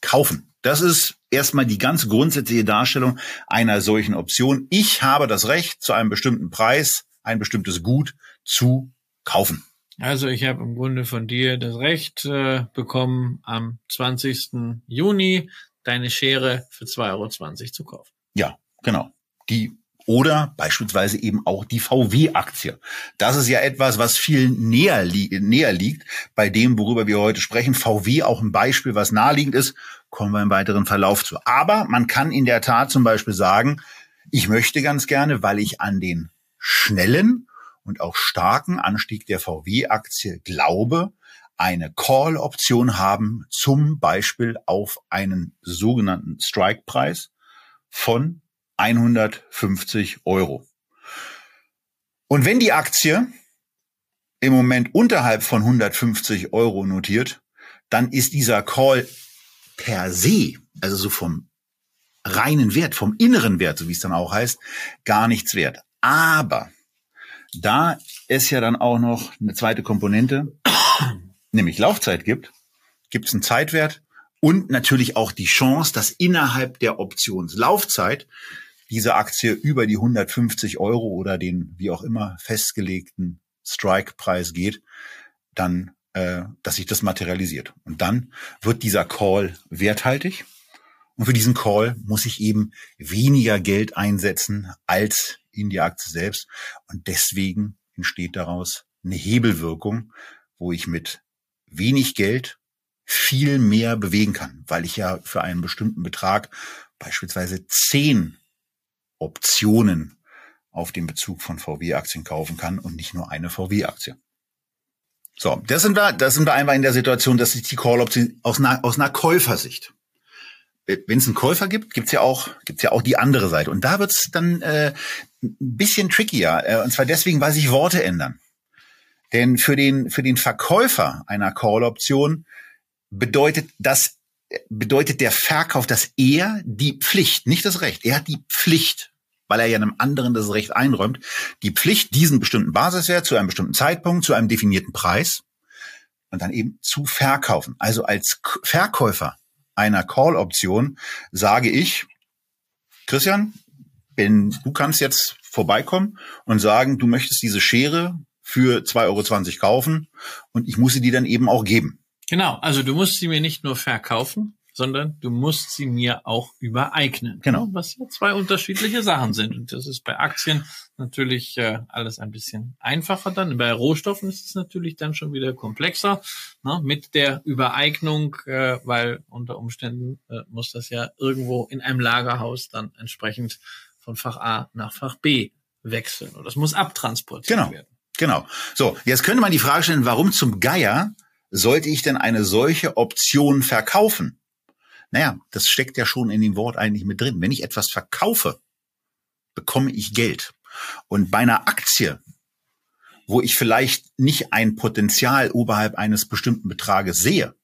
Speaker 1: kaufen. Das ist erstmal die ganz grundsätzliche Darstellung einer solchen Option. Ich habe das Recht, zu einem bestimmten Preis ein bestimmtes Gut zu kaufen.
Speaker 2: Also ich habe im Grunde von dir das Recht äh, bekommen, am 20. Juni deine Schere für 2,20 Euro zu kaufen.
Speaker 1: Ja, genau. Die oder beispielsweise eben auch die VW-Aktie. Das ist ja etwas, was viel näher, li näher liegt bei dem, worüber wir heute sprechen. VW auch ein Beispiel, was naheliegend ist, kommen wir im weiteren Verlauf zu. Aber man kann in der Tat zum Beispiel sagen, ich möchte ganz gerne, weil ich an den schnellen und auch starken Anstieg der VW-Aktie glaube, eine Call-Option haben, zum Beispiel auf einen sogenannten Strike-Preis von 150 Euro. Und wenn die Aktie im Moment unterhalb von 150 Euro notiert, dann ist dieser Call per se, also so vom reinen Wert, vom inneren Wert, so wie es dann auch heißt, gar nichts wert. Aber da es ja dann auch noch eine zweite Komponente, nämlich Laufzeit gibt, gibt es einen Zeitwert und natürlich auch die Chance, dass innerhalb der Optionslaufzeit diese Aktie über die 150 Euro oder den wie auch immer festgelegten Strike-Preis geht, dann, äh, dass sich das materialisiert. Und dann wird dieser Call werthaltig. Und für diesen Call muss ich eben weniger Geld einsetzen als in die Aktie selbst. Und deswegen entsteht daraus eine Hebelwirkung, wo ich mit wenig Geld viel mehr bewegen kann, weil ich ja für einen bestimmten Betrag beispielsweise zehn Optionen auf den Bezug von VW-Aktien kaufen kann und nicht nur eine VW-Aktie. So, das sind wir, das sind wir einmal in der Situation, dass sich die Call-Option aus einer, aus einer Käufersicht. Wenn es einen Käufer gibt, gibt's ja auch, gibt's ja auch die andere Seite. Und da wird's dann äh, ein bisschen trickier. Äh, und zwar deswegen, weil sich Worte ändern. Denn für den, für den Verkäufer einer Call-Option bedeutet das, bedeutet der Verkauf, dass er die Pflicht, nicht das Recht, er hat die Pflicht, weil er ja einem anderen das Recht einräumt, die Pflicht, diesen bestimmten Basiswert zu einem bestimmten Zeitpunkt, zu einem definierten Preis und dann eben zu verkaufen. Also als Verkäufer einer Call-Option sage ich, Christian, wenn du kannst jetzt vorbeikommen und sagen, du möchtest diese Schere für 2,20 Euro kaufen und ich muss sie dir dann eben auch geben.
Speaker 2: Genau, also du musst sie mir nicht nur verkaufen, sondern du musst sie mir auch übereignen.
Speaker 1: Genau.
Speaker 2: Was ja zwei unterschiedliche Sachen sind. Und das ist bei Aktien natürlich äh, alles ein bisschen einfacher dann. Bei Rohstoffen ist es natürlich dann schon wieder komplexer ne, mit der Übereignung, äh, weil unter Umständen äh, muss das ja irgendwo in einem Lagerhaus dann entsprechend von Fach A nach Fach B wechseln. Und das muss abtransportiert
Speaker 1: genau.
Speaker 2: werden.
Speaker 1: Genau. So, jetzt könnte man die Frage stellen, warum zum Geier sollte ich denn eine solche Option verkaufen? Naja, das steckt ja schon in dem Wort eigentlich mit drin. Wenn ich etwas verkaufe, bekomme ich Geld. Und bei einer Aktie, wo ich vielleicht nicht ein Potenzial oberhalb eines bestimmten Betrages sehe,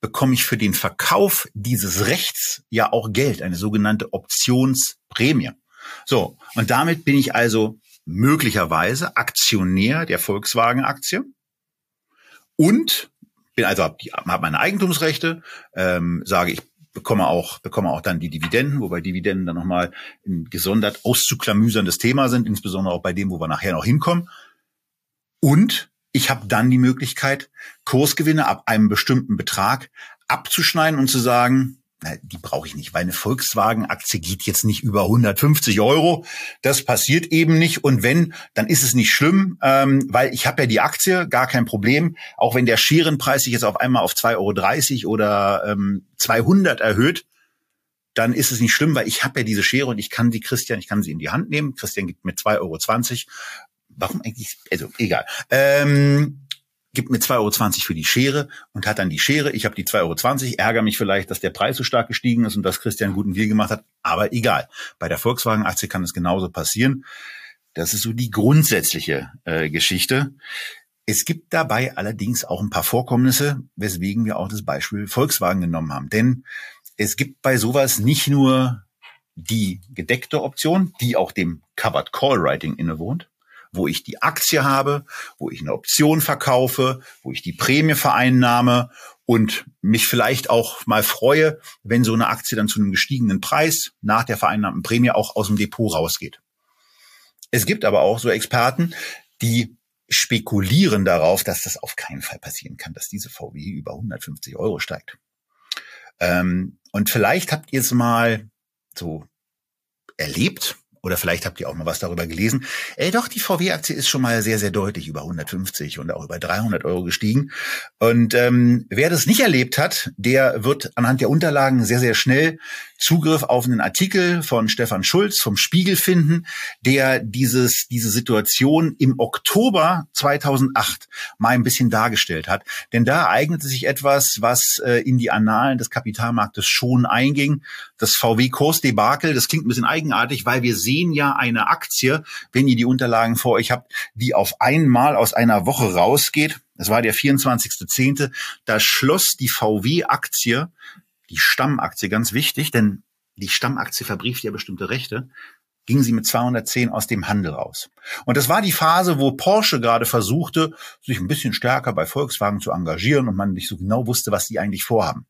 Speaker 1: bekomme ich für den Verkauf dieses Rechts ja auch Geld, eine sogenannte Optionsprämie. So, und damit bin ich also möglicherweise Aktionär der Volkswagen-Aktie und bin also habe hab meine Eigentumsrechte, ähm, sage ich bekomme auch bekomme auch dann die Dividenden, wobei Dividenden dann nochmal ein gesondert auszuklamüserndes Thema sind, insbesondere auch bei dem, wo wir nachher noch hinkommen. Und ich habe dann die Möglichkeit, Kursgewinne ab einem bestimmten Betrag abzuschneiden und zu sagen, na, die brauche ich nicht, weil eine Volkswagen-Aktie geht jetzt nicht über 150 Euro. Das passiert eben nicht. Und wenn, dann ist es nicht schlimm, ähm, weil ich habe ja die Aktie, gar kein Problem. Auch wenn der Scherenpreis sich jetzt auf einmal auf 2,30 Euro oder ähm, 200 erhöht, dann ist es nicht schlimm, weil ich habe ja diese Schere und ich kann die Christian, ich kann sie in die Hand nehmen. Christian gibt mir 2,20 Euro. Warum eigentlich? Also egal. Ähm, gibt mir 2,20 Euro für die Schere und hat dann die Schere. Ich habe die 2,20 Euro, ärgere mich vielleicht, dass der Preis so stark gestiegen ist und dass Christian guten Deal gemacht hat, aber egal. Bei der Volkswagen-Aktie kann es genauso passieren. Das ist so die grundsätzliche äh, Geschichte. Es gibt dabei allerdings auch ein paar Vorkommnisse, weswegen wir auch das Beispiel Volkswagen genommen haben. Denn es gibt bei sowas nicht nur die gedeckte Option, die auch dem Covered Call Writing innewohnt, wo ich die Aktie habe, wo ich eine Option verkaufe, wo ich die Prämie vereinnahme und mich vielleicht auch mal freue, wenn so eine Aktie dann zu einem gestiegenen Preis nach der vereinnahmten Prämie auch aus dem Depot rausgeht. Es gibt aber auch so Experten, die spekulieren darauf, dass das auf keinen Fall passieren kann, dass diese VW über 150 Euro steigt. Ähm, und vielleicht habt ihr es mal so erlebt, oder vielleicht habt ihr auch mal was darüber gelesen. Ey, doch, die VW-Aktie ist schon mal sehr, sehr deutlich über 150 und auch über 300 Euro gestiegen. Und ähm, wer das nicht erlebt hat, der wird anhand der Unterlagen sehr, sehr schnell Zugriff auf einen Artikel von Stefan Schulz vom Spiegel finden, der dieses, diese Situation im Oktober 2008 mal ein bisschen dargestellt hat. Denn da ereignete sich etwas, was äh, in die Annalen des Kapitalmarktes schon einging. Das VW-Kursdebakel, das klingt ein bisschen eigenartig, weil wir sehen ja eine Aktie, wenn ihr die Unterlagen vor euch habt, die auf einmal aus einer Woche rausgeht. Das war der 24.10. Da schloss die VW-Aktie die Stammaktie ganz wichtig, denn die Stammaktie verbrieft ja bestimmte Rechte, ging sie mit 210 aus dem Handel raus. Und das war die Phase, wo Porsche gerade versuchte, sich ein bisschen stärker bei Volkswagen zu engagieren und man nicht so genau wusste, was die eigentlich vorhaben.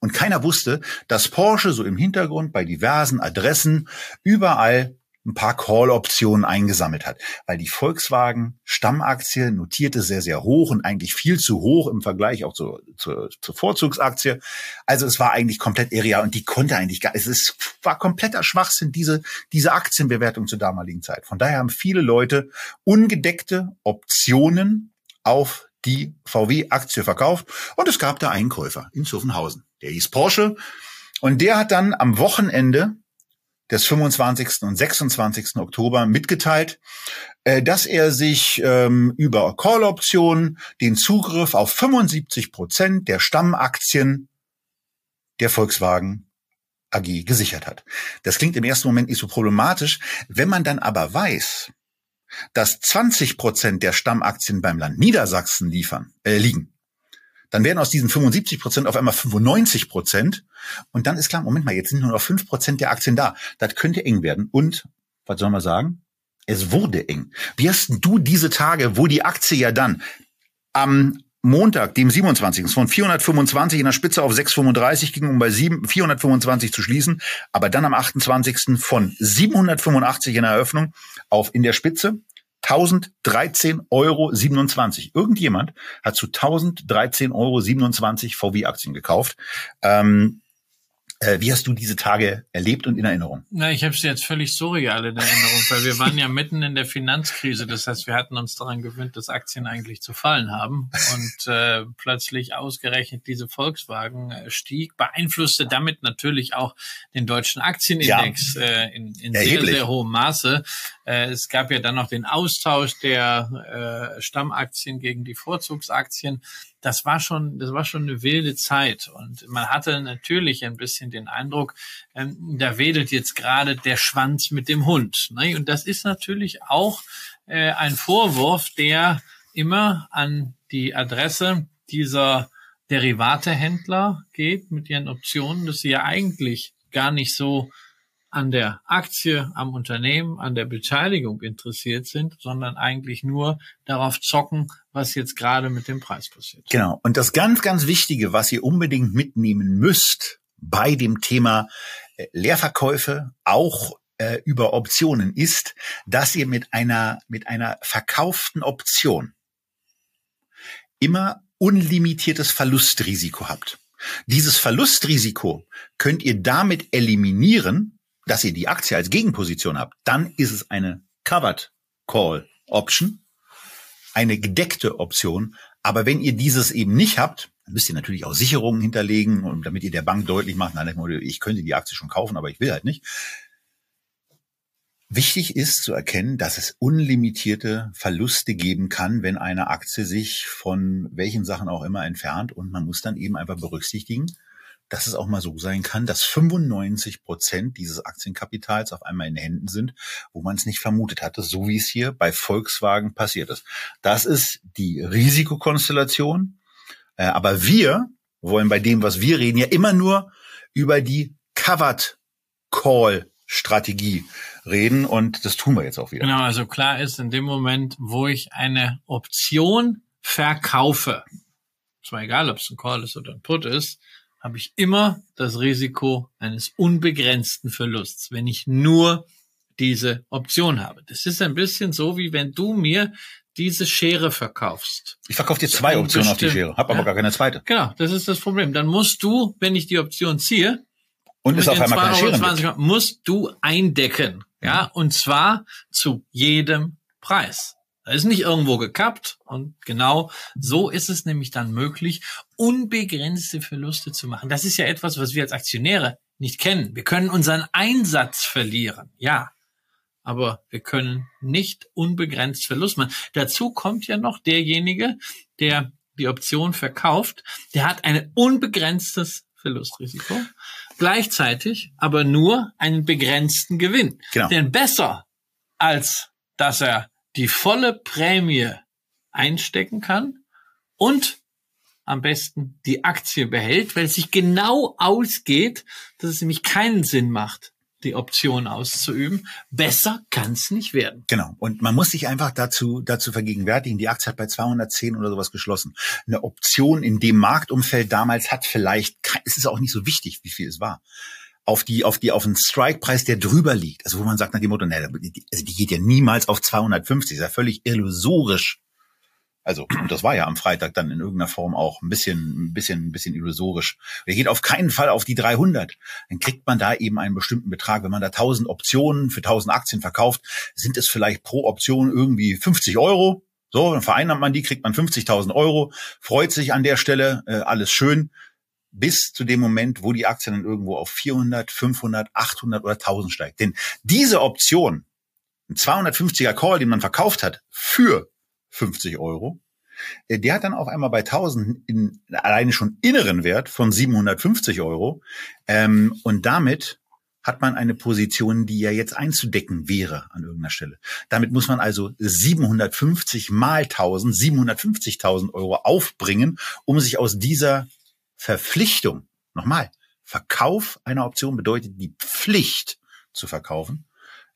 Speaker 1: Und keiner wusste, dass Porsche so im Hintergrund bei diversen Adressen überall ein paar Call-Optionen eingesammelt hat, weil die Volkswagen Stammaktie notierte sehr, sehr hoch und eigentlich viel zu hoch im Vergleich auch zur, zur, zur Vorzugsaktie. Also es war eigentlich komplett irreal und die konnte eigentlich gar, es ist, war kompletter Schwachsinn, diese, diese Aktienbewertung zur damaligen Zeit. Von daher haben viele Leute ungedeckte Optionen auf die VW-Aktie verkauft und es gab da einen Käufer in Zuffenhausen. Der hieß Porsche und der hat dann am Wochenende des 25. und 26. Oktober mitgeteilt, äh, dass er sich ähm, über Call-Optionen den Zugriff auf 75 Prozent der Stammaktien der Volkswagen AG gesichert hat. Das klingt im ersten Moment nicht so problematisch. Wenn man dann aber weiß, dass 20 Prozent der Stammaktien beim Land Niedersachsen liefern, äh, liegen, dann werden aus diesen 75 Prozent auf einmal 95 Prozent. Und dann ist klar, Moment mal, jetzt sind nur noch 5 Prozent der Aktien da. Das könnte eng werden. Und, was soll man sagen? Es wurde eng. Wie hast du diese Tage, wo die Aktie ja dann am Montag, dem 27. von 425 in der Spitze auf 635 ging, um bei 7, 425 zu schließen, aber dann am 28. von 785 in der Eröffnung auf in der Spitze 1013,27 Euro. Irgendjemand hat zu 1013,27 Euro VW-Aktien gekauft. Ähm, äh, wie hast du diese Tage erlebt und in Erinnerung?
Speaker 2: Na, ich habe sie jetzt völlig surreal in Erinnerung, weil wir waren ja mitten in der Finanzkrise. Das heißt, wir hatten uns daran gewöhnt, dass Aktien eigentlich zu fallen haben. Und äh, plötzlich ausgerechnet diese Volkswagen äh, stieg, beeinflusste damit natürlich auch den deutschen Aktienindex ja. äh, in, in sehr, sehr hohem Maße. Äh, es gab ja dann noch den Austausch der äh, Stammaktien gegen die Vorzugsaktien das war schon, das war schon eine wilde Zeit. Und man hatte natürlich ein bisschen den Eindruck, ähm, da wedelt jetzt gerade der Schwanz mit dem Hund. Ne? Und das ist natürlich auch äh, ein Vorwurf, der immer an die Adresse dieser Derivatehändler geht mit ihren Optionen, dass sie ja eigentlich gar nicht so an der Aktie, am Unternehmen, an der Beteiligung interessiert sind, sondern eigentlich nur darauf zocken, was jetzt gerade mit dem Preis passiert.
Speaker 1: Genau. Und das ganz, ganz Wichtige, was ihr unbedingt mitnehmen müsst bei dem Thema äh, Leerverkäufe, auch äh, über Optionen, ist, dass ihr mit einer, mit einer verkauften Option immer unlimitiertes Verlustrisiko habt. Dieses Verlustrisiko könnt ihr damit eliminieren, dass ihr die Aktie als Gegenposition habt, dann ist es eine Covered Call Option, eine gedeckte Option. Aber wenn ihr dieses eben nicht habt, dann müsst ihr natürlich auch Sicherungen hinterlegen, und damit ihr der Bank deutlich macht, nein, ich könnte die Aktie schon kaufen, aber ich will halt nicht. Wichtig ist zu erkennen, dass es unlimitierte Verluste geben kann, wenn eine Aktie sich von welchen Sachen auch immer entfernt. Und man muss dann eben einfach berücksichtigen, dass es auch mal so sein kann, dass 95 Prozent dieses Aktienkapitals auf einmal in Händen sind, wo man es nicht vermutet hatte, so wie es hier bei Volkswagen passiert ist. Das ist die Risikokonstellation. Äh, aber wir wollen bei dem, was wir reden, ja immer nur über die Covered Call Strategie reden und das tun wir jetzt auch wieder.
Speaker 2: Genau, also klar ist in dem Moment, wo ich eine Option verkaufe, zwar egal, ob es ein Call ist oder ein Put ist, habe ich immer das Risiko eines unbegrenzten Verlusts, wenn ich nur diese Option habe. Das ist ein bisschen so, wie wenn du mir diese Schere verkaufst.
Speaker 1: Ich verkaufe dir zwei Optionen auf die Schere, habe aber ja, gar keine zweite.
Speaker 2: Genau, das ist das Problem. Dann musst du, wenn ich die Option ziehe,
Speaker 1: und ist auf einmal keine Schere
Speaker 2: 20, musst du eindecken, ja, mhm. und zwar zu jedem Preis. Da ist nicht irgendwo gekappt und genau so ist es nämlich dann möglich, unbegrenzte Verluste zu machen. Das ist ja etwas, was wir als Aktionäre nicht kennen. Wir können unseren Einsatz verlieren, ja, aber wir können nicht unbegrenzt Verlust machen. Dazu kommt ja noch derjenige, der die Option verkauft, der hat ein unbegrenztes Verlustrisiko, gleichzeitig aber nur einen begrenzten Gewinn. Genau. Denn besser als dass er die volle Prämie einstecken kann und am besten die Aktie behält, weil es sich genau ausgeht, dass es nämlich keinen Sinn macht, die Option auszuüben. Besser kann es nicht werden.
Speaker 1: Genau. Und man muss sich einfach dazu, dazu vergegenwärtigen, die Aktie hat bei 210 oder sowas geschlossen. Eine Option in dem Marktumfeld damals hat vielleicht, es ist auch nicht so wichtig, wie viel es war auf die, auf die, auf einen Strike-Preis, der drüber liegt. Also wo man sagt nach dem Motto, ne, die, also die geht ja niemals auf 250, ist ja völlig illusorisch. Also, das war ja am Freitag dann in irgendeiner Form auch ein bisschen, ein bisschen, ein bisschen illusorisch. Der geht auf keinen Fall auf die 300. Dann kriegt man da eben einen bestimmten Betrag. Wenn man da 1000 Optionen für 1000 Aktien verkauft, sind es vielleicht pro Option irgendwie 50 Euro. So, dann vereinnahmt man die, kriegt man 50.000 Euro, freut sich an der Stelle, äh, alles schön bis zu dem Moment, wo die Aktie dann irgendwo auf 400, 500, 800 oder 1000 steigt. Denn diese Option, ein 250er Call, den man verkauft hat für 50 Euro, äh, der hat dann auf einmal bei 1000 in, alleine schon inneren Wert von 750 Euro. Ähm, und damit hat man eine Position, die ja jetzt einzudecken wäre an irgendeiner Stelle. Damit muss man also 750 mal 1000, 750.000 Euro aufbringen, um sich aus dieser Verpflichtung, nochmal, Verkauf einer Option bedeutet die Pflicht zu verkaufen,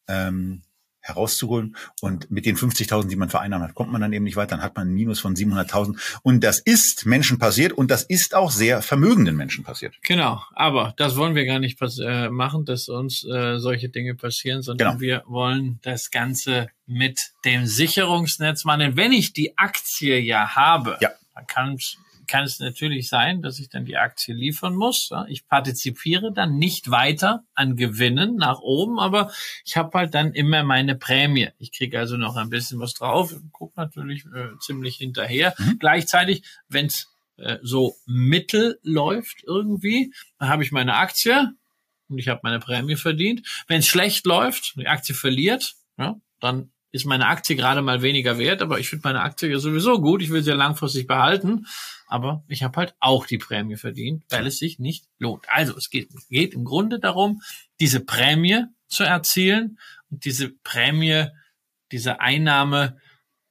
Speaker 1: ähm, herauszuholen. Und mit den 50.000, die man vereinnahmt hat, kommt man dann eben nicht weiter. Dann hat man ein Minus von 700.000. Und das ist Menschen passiert und das ist auch sehr vermögenden Menschen passiert.
Speaker 2: Genau, aber das wollen wir gar nicht äh, machen, dass uns äh, solche Dinge passieren, sondern genau. wir wollen das Ganze mit dem Sicherungsnetz machen. Denn wenn ich die Aktie ja habe, ja. dann kann kann es natürlich sein, dass ich dann die Aktie liefern muss. Ich partizipiere dann nicht weiter an Gewinnen nach oben, aber ich habe halt dann immer meine Prämie. Ich kriege also noch ein bisschen was drauf, guck natürlich äh, ziemlich hinterher. Mhm. Gleichzeitig, wenn es äh, so mittel läuft irgendwie, dann habe ich meine Aktie und ich habe meine Prämie verdient. Wenn es schlecht läuft, die Aktie verliert, ja, dann ist meine Aktie gerade mal weniger wert, aber ich finde meine Aktie ja sowieso gut, ich will sie ja langfristig behalten, aber ich habe halt auch die Prämie verdient, weil es sich nicht lohnt. Also es geht, geht im Grunde darum, diese Prämie zu erzielen und diese Prämie, diese Einnahme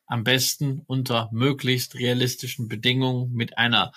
Speaker 2: am besten unter möglichst realistischen Bedingungen mit einer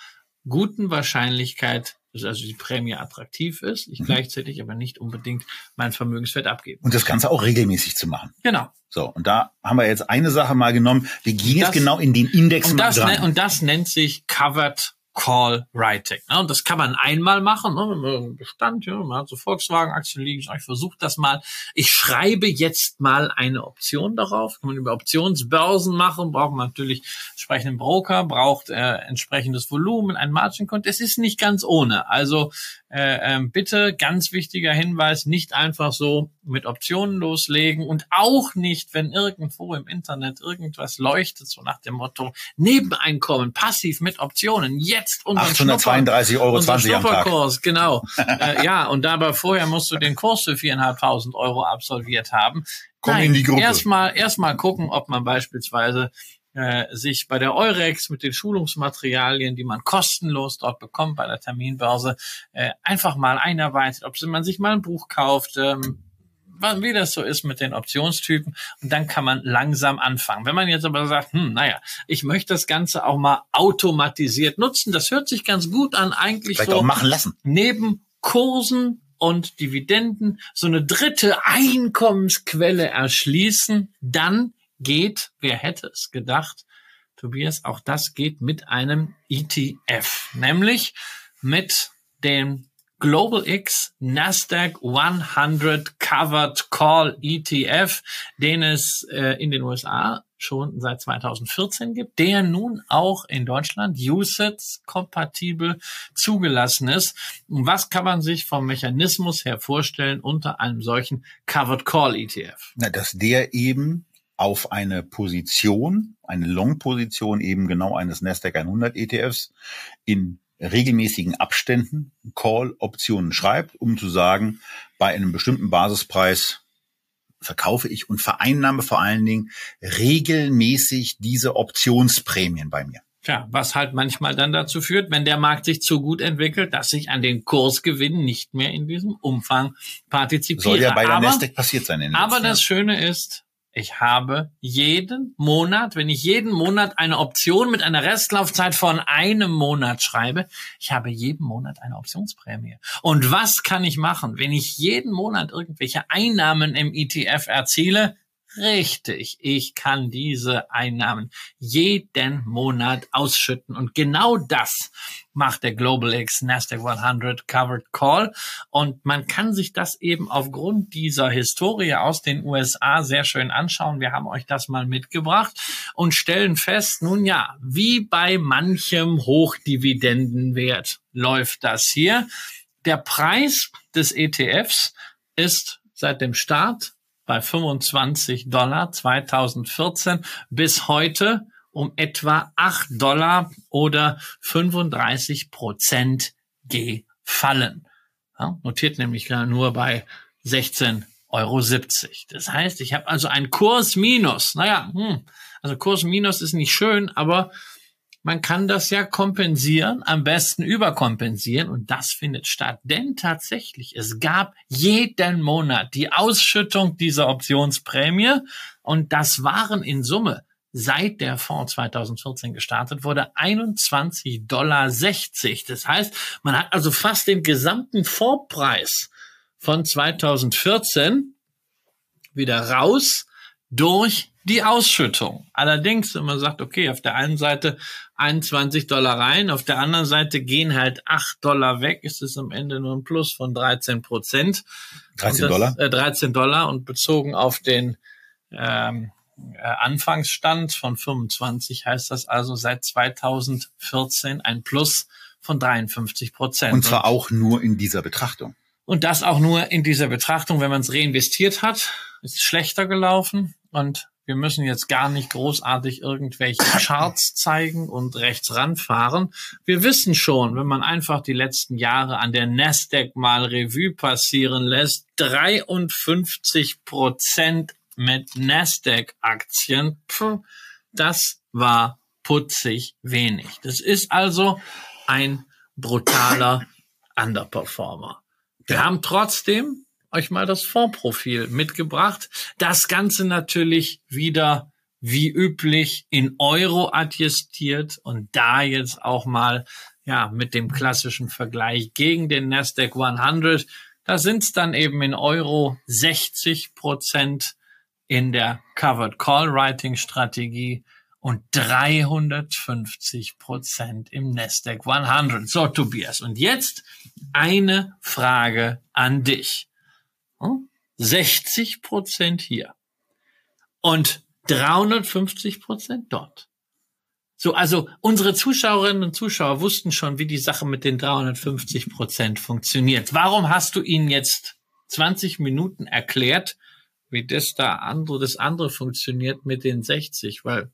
Speaker 2: guten Wahrscheinlichkeit dass also die Prämie attraktiv ist, ich mhm. gleichzeitig aber nicht unbedingt mein Vermögenswert abgebe.
Speaker 1: Und das Ganze auch regelmäßig zu machen.
Speaker 2: Genau.
Speaker 1: So, und da haben wir jetzt eine Sache mal genommen. Wir gehen das, jetzt genau in den Index
Speaker 2: und das,
Speaker 1: rein.
Speaker 2: Und das nennt sich Covered Call Writing. Ne? Und das kann man einmal machen, ne? wenn man Bestand, ja, man hat so Volkswagen-Aktien liegen, ich versuche das mal. Ich schreibe jetzt mal eine Option darauf. Kann man über Optionsbörsen machen, braucht man natürlich entsprechenden Broker, braucht äh, entsprechendes Volumen, ein Margin Code. Es ist nicht ganz ohne. Also äh, äh, bitte ganz wichtiger Hinweis, nicht einfach so mit Optionen loslegen und auch nicht, wenn irgendwo im Internet irgendwas leuchtet, so nach dem Motto Nebeneinkommen, passiv mit Optionen, jetzt
Speaker 1: unseren 832 Euro
Speaker 2: unser 20 Schnupperkurs, genau. äh, ja, und dabei vorher musst du den Kurs für 4.500 Euro absolviert haben.
Speaker 1: Komm Nein, in die Gruppe.
Speaker 2: Erstmal erstmal gucken, ob man beispielsweise äh, sich bei der Eurex mit den Schulungsmaterialien, die man kostenlos dort bekommt bei der Terminbörse, äh, einfach mal einarbeitet, ob man sich mal ein Buch kauft, ähm, wie das so ist mit den Optionstypen. Und dann kann man langsam anfangen. Wenn man jetzt aber sagt, hm, naja, ich möchte das Ganze auch mal automatisiert nutzen, das hört sich ganz gut an, eigentlich
Speaker 1: Vielleicht
Speaker 2: so.
Speaker 1: Auch machen lassen.
Speaker 2: Neben Kursen und Dividenden so eine dritte Einkommensquelle erschließen, dann geht, wer hätte es gedacht, Tobias, auch das geht mit einem ETF, nämlich mit dem Global X Nasdaq 100 Covered Call ETF, den es äh, in den USA schon seit 2014 gibt, der nun auch in Deutschland USITS kompatibel zugelassen ist. Was kann man sich vom Mechanismus her vorstellen unter einem solchen Covered Call ETF?
Speaker 1: Na, dass der eben auf eine Position, eine Long-Position eben genau eines Nasdaq 100 ETFs in regelmäßigen Abständen Call-Optionen schreibt, um zu sagen, bei einem bestimmten Basispreis verkaufe ich und vereinnahme vor allen Dingen regelmäßig diese Optionsprämien bei mir.
Speaker 2: Tja, was halt manchmal dann dazu führt, wenn der Markt sich zu gut entwickelt, dass ich an den Kursgewinnen nicht mehr in diesem Umfang partizipiere.
Speaker 1: Soll ja bei der aber, Nasdaq passiert sein.
Speaker 2: In aber das Schöne ist, Ich habe jeden Monat, wenn ich jeden Monat eine Option mit einer Restlaufzeit von einem Monat schreibe, ich habe jeden Monat eine Optionsprämie. Und was kann ich machen, wenn ich jeden Monat irgendwelche Einnahmen im ETF erziele? Richtig, ich kann diese Einnahmen jeden Monat ausschütten und genau das macht der Global X Nasdaq 100 Covered Call und man kann sich das eben aufgrund dieser Historie aus den USA sehr schön anschauen. Wir haben euch das mal mitgebracht und stellen fest, nun ja, wie bei manchem Hochdividendenwert läuft das hier. Der Preis des ETFs ist seit dem Start bei 25 Dollar 2014 bis heute um etwa 8 Dollar oder 35 Prozent gefallen. Ja, notiert nämlich nur bei 16,70 Euro. Das heißt, ich habe also ein Kurs minus. Naja, hm, also Kurs minus ist nicht schön, aber man kann das ja kompensieren, am besten überkompensieren und das findet statt. Denn tatsächlich, es gab jeden Monat die Ausschüttung dieser Optionsprämie und das waren in Summe seit der Fonds 2014 gestartet wurde, 21,60 Dollar. Das heißt, man hat also fast den gesamten Fondspreis von 2014 wieder raus durch die Ausschüttung. Allerdings, wenn man sagt, okay, auf der einen Seite 21 Dollar rein, auf der anderen Seite gehen halt 8 Dollar weg, ist es am Ende nur ein Plus von 13 Prozent.
Speaker 1: 13 das, Dollar?
Speaker 2: Äh, 13 Dollar und bezogen auf den ähm, äh, Anfangsstand von 25 heißt das also seit 2014 ein Plus von 53 Prozent.
Speaker 1: Und zwar auch nur in dieser Betrachtung.
Speaker 2: Und das auch nur in dieser Betrachtung, wenn man es reinvestiert hat, ist schlechter gelaufen und wir müssen jetzt gar nicht großartig irgendwelche Charts zeigen und rechts ranfahren. Wir wissen schon, wenn man einfach die letzten Jahre an der Nasdaq mal Revue passieren lässt, 53 Prozent mit Nasdaq-Aktien, das war putzig wenig. Das ist also ein brutaler Underperformer. Wir haben trotzdem euch mal das Fondsprofil mitgebracht. Das Ganze natürlich wieder wie üblich in Euro adjustiert und da jetzt auch mal ja mit dem klassischen Vergleich gegen den Nasdaq 100. Da sind es dann eben in Euro 60 Prozent in der Covered Call Writing Strategie und 350 Prozent im Nasdaq 100. So, Tobias. Und jetzt eine Frage an dich. 60 Prozent hier und 350 Prozent dort. So, also unsere Zuschauerinnen und Zuschauer wussten schon, wie die Sache mit den 350 Prozent funktioniert. Warum hast du ihnen jetzt 20 Minuten erklärt, wie das da andere, das andere funktioniert mit den 60? Weil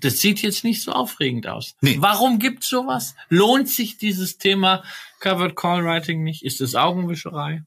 Speaker 2: das sieht jetzt nicht so aufregend aus. Nee. Warum gibt's sowas? Lohnt sich dieses Thema Covered Call Writing nicht? Ist es Augenwischerei?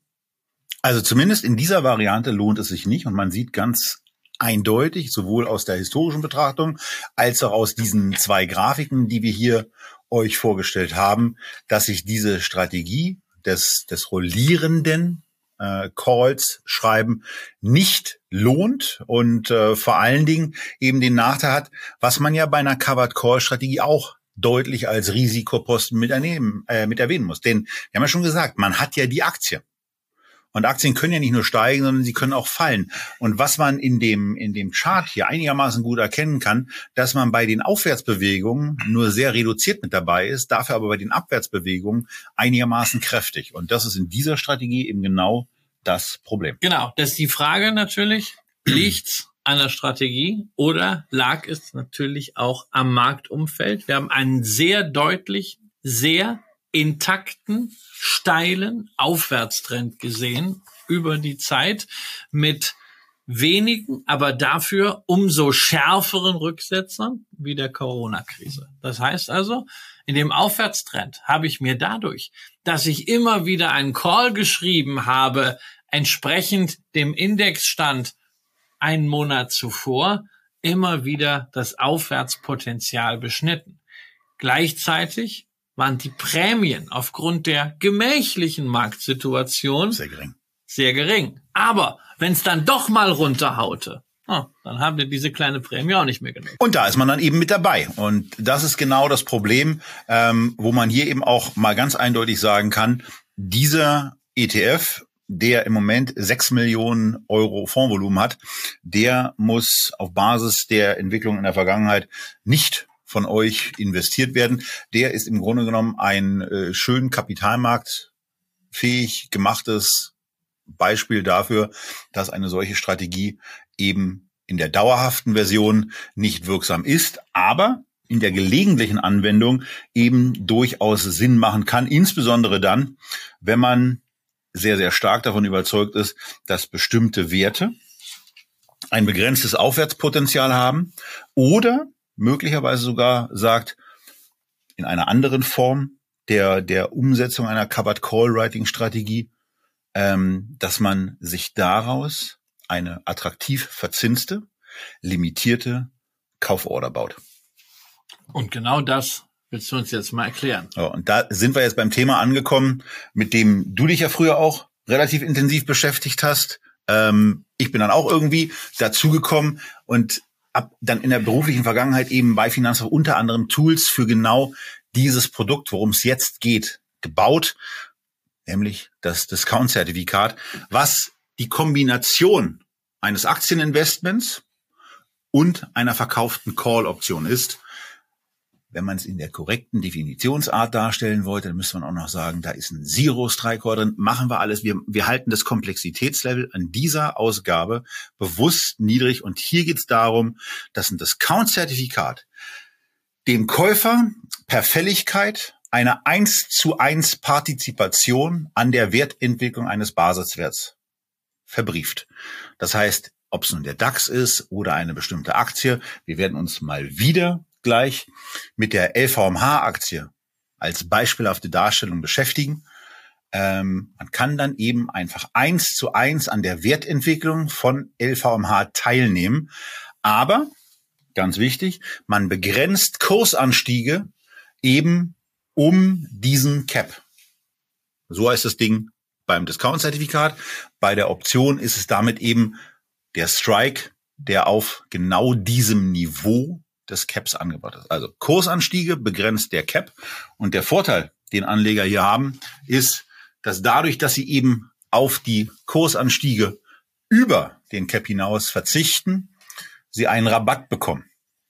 Speaker 1: Also zumindest in dieser Variante lohnt es sich nicht und man sieht ganz eindeutig, sowohl aus der historischen Betrachtung als auch aus diesen zwei Grafiken, die wir hier euch vorgestellt haben, dass sich diese Strategie des, des rollierenden äh, Calls schreiben nicht lohnt und äh, vor allen Dingen eben den Nachteil hat, was man ja bei einer Covered Call Strategie auch deutlich als Risikoposten mit, ernehmen, äh, mit erwähnen muss. Denn wir haben ja schon gesagt, man hat ja die Aktie. Und Aktien können ja nicht nur steigen, sondern sie können auch fallen. Und was man in dem, in dem Chart hier einigermaßen gut erkennen kann, dass man bei den Aufwärtsbewegungen nur sehr reduziert mit dabei ist, dafür aber bei den Abwärtsbewegungen einigermaßen kräftig. Und das ist in dieser Strategie eben genau das Problem.
Speaker 2: Genau, das ist die Frage natürlich, liegt's an der Strategie oder lag es natürlich auch am Marktumfeld? Wir haben einen sehr deutlich, sehr intakten, steilen Aufwärtstrend gesehen über die Zeit mit wenigen, aber dafür umso schärferen Rücksetzern wie der Corona-Krise. Das heißt also, in dem Aufwärtstrend habe ich mir dadurch, dass ich immer wieder einen Call geschrieben habe, entsprechend dem Indexstand einen Monat zuvor, immer wieder das Aufwärtspotenzial beschnitten. Gleichzeitig waren die Prämien aufgrund der gemächlichen Marktsituation
Speaker 1: sehr gering.
Speaker 2: Sehr gering. Aber wenn es dann doch mal runterhaute, Oh, dann haben wir diese kleine Prämie auch nicht mehr genutzt.
Speaker 1: Und da ist man dann eben mit dabei. Und das ist genau das Problem, ähm, wo man hier eben auch mal ganz eindeutig sagen kann, dieser ETF, der im Moment sechs Millionen Euro Fondsvolumen hat, der muss auf Basis der Entwicklung in der Vergangenheit nicht von euch investiert werden. Der ist im Grunde genommen ein äh, schön kapitalmarktfähig gemachtes Beispiel dafür, dass eine solche Strategie eben in der dauerhaften Version nicht wirksam ist, aber in der gelegentlichen Anwendung eben durchaus Sinn machen kann, insbesondere dann, wenn man sehr, sehr stark davon überzeugt ist, dass bestimmte Werte ein begrenztes Aufwärtspotenzial haben oder möglicherweise sogar sagt, in einer anderen Form der, der Umsetzung einer Covered Call Writing Strategie, ähm, dass man sich daraus eine attraktiv verzinste, limitierte Kauforder baut.
Speaker 2: Und genau das willst du uns jetzt mal erklären.
Speaker 1: Ja, und da sind wir jetzt beim Thema angekommen, mit dem du dich ja früher auch relativ intensiv beschäftigt hast. Ähm, ich bin dann auch irgendwie dazugekommen und ab dann in der beruflichen Vergangenheit eben bei Finanzhof unter anderem Tools für genau dieses Produkt, worum es jetzt geht, gebaut, nämlich das Discount-Zertifikat, was die Kombination eines Aktieninvestments und einer verkauften Call-Option ist. Wenn man es in der korrekten Definitionsart darstellen wollte, dann müsste man auch noch sagen, da ist ein Zero-Strike drin. Machen wir alles. Wir, wir halten das Komplexitätslevel an dieser Ausgabe bewusst niedrig. Und hier geht es darum, dass ein Discount-Zertifikat dem Käufer per Fälligkeit eine 1 zu 1 Partizipation an der Wertentwicklung eines Basiswerts verbrieft. Das heißt, ob es nun der DAX ist oder eine bestimmte Aktie, wir werden uns mal wieder gleich mit der LVMH-Aktie als beispielhafte Darstellung beschäftigen. Ähm, man kann dann eben einfach eins zu eins an der Wertentwicklung von LVMH teilnehmen. Aber, ganz wichtig, man begrenzt Kursanstiege eben um diesen Cap. So heißt das Ding beim Discount-Zertifikat. Bei der Option ist es damit eben der Strike, der auf genau diesem Niveau des Caps angebracht ist. Also Kursanstiege begrenzt der Cap. Und der Vorteil, den Anleger hier haben, ist, dass dadurch, dass sie eben auf die Kursanstiege über den Cap hinaus verzichten, sie einen Rabatt bekommen.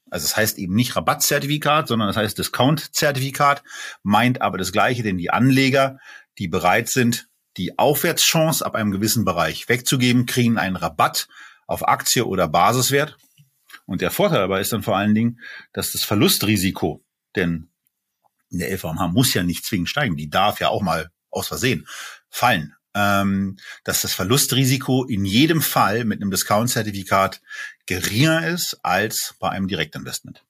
Speaker 1: Also es das heißt eben nicht Rabattzertifikat, sondern es das heißt Discount-Zertifikat, meint aber das Gleiche, denn die Anleger, die bereit sind, die Aufwärtschance ab einem gewissen Bereich wegzugeben, kriegen einen Rabatt auf Aktie oder Basiswert. Und der Vorteil dabei ist dann vor allen Dingen, dass das Verlustrisiko, denn in der LVMH muss ja nicht zwingend steigen, die darf ja auch mal aus Versehen fallen, ähm, dass das Verlustrisiko in jedem Fall mit einem Discount-Zertifikat geringer ist als bei einem Direktinvestment.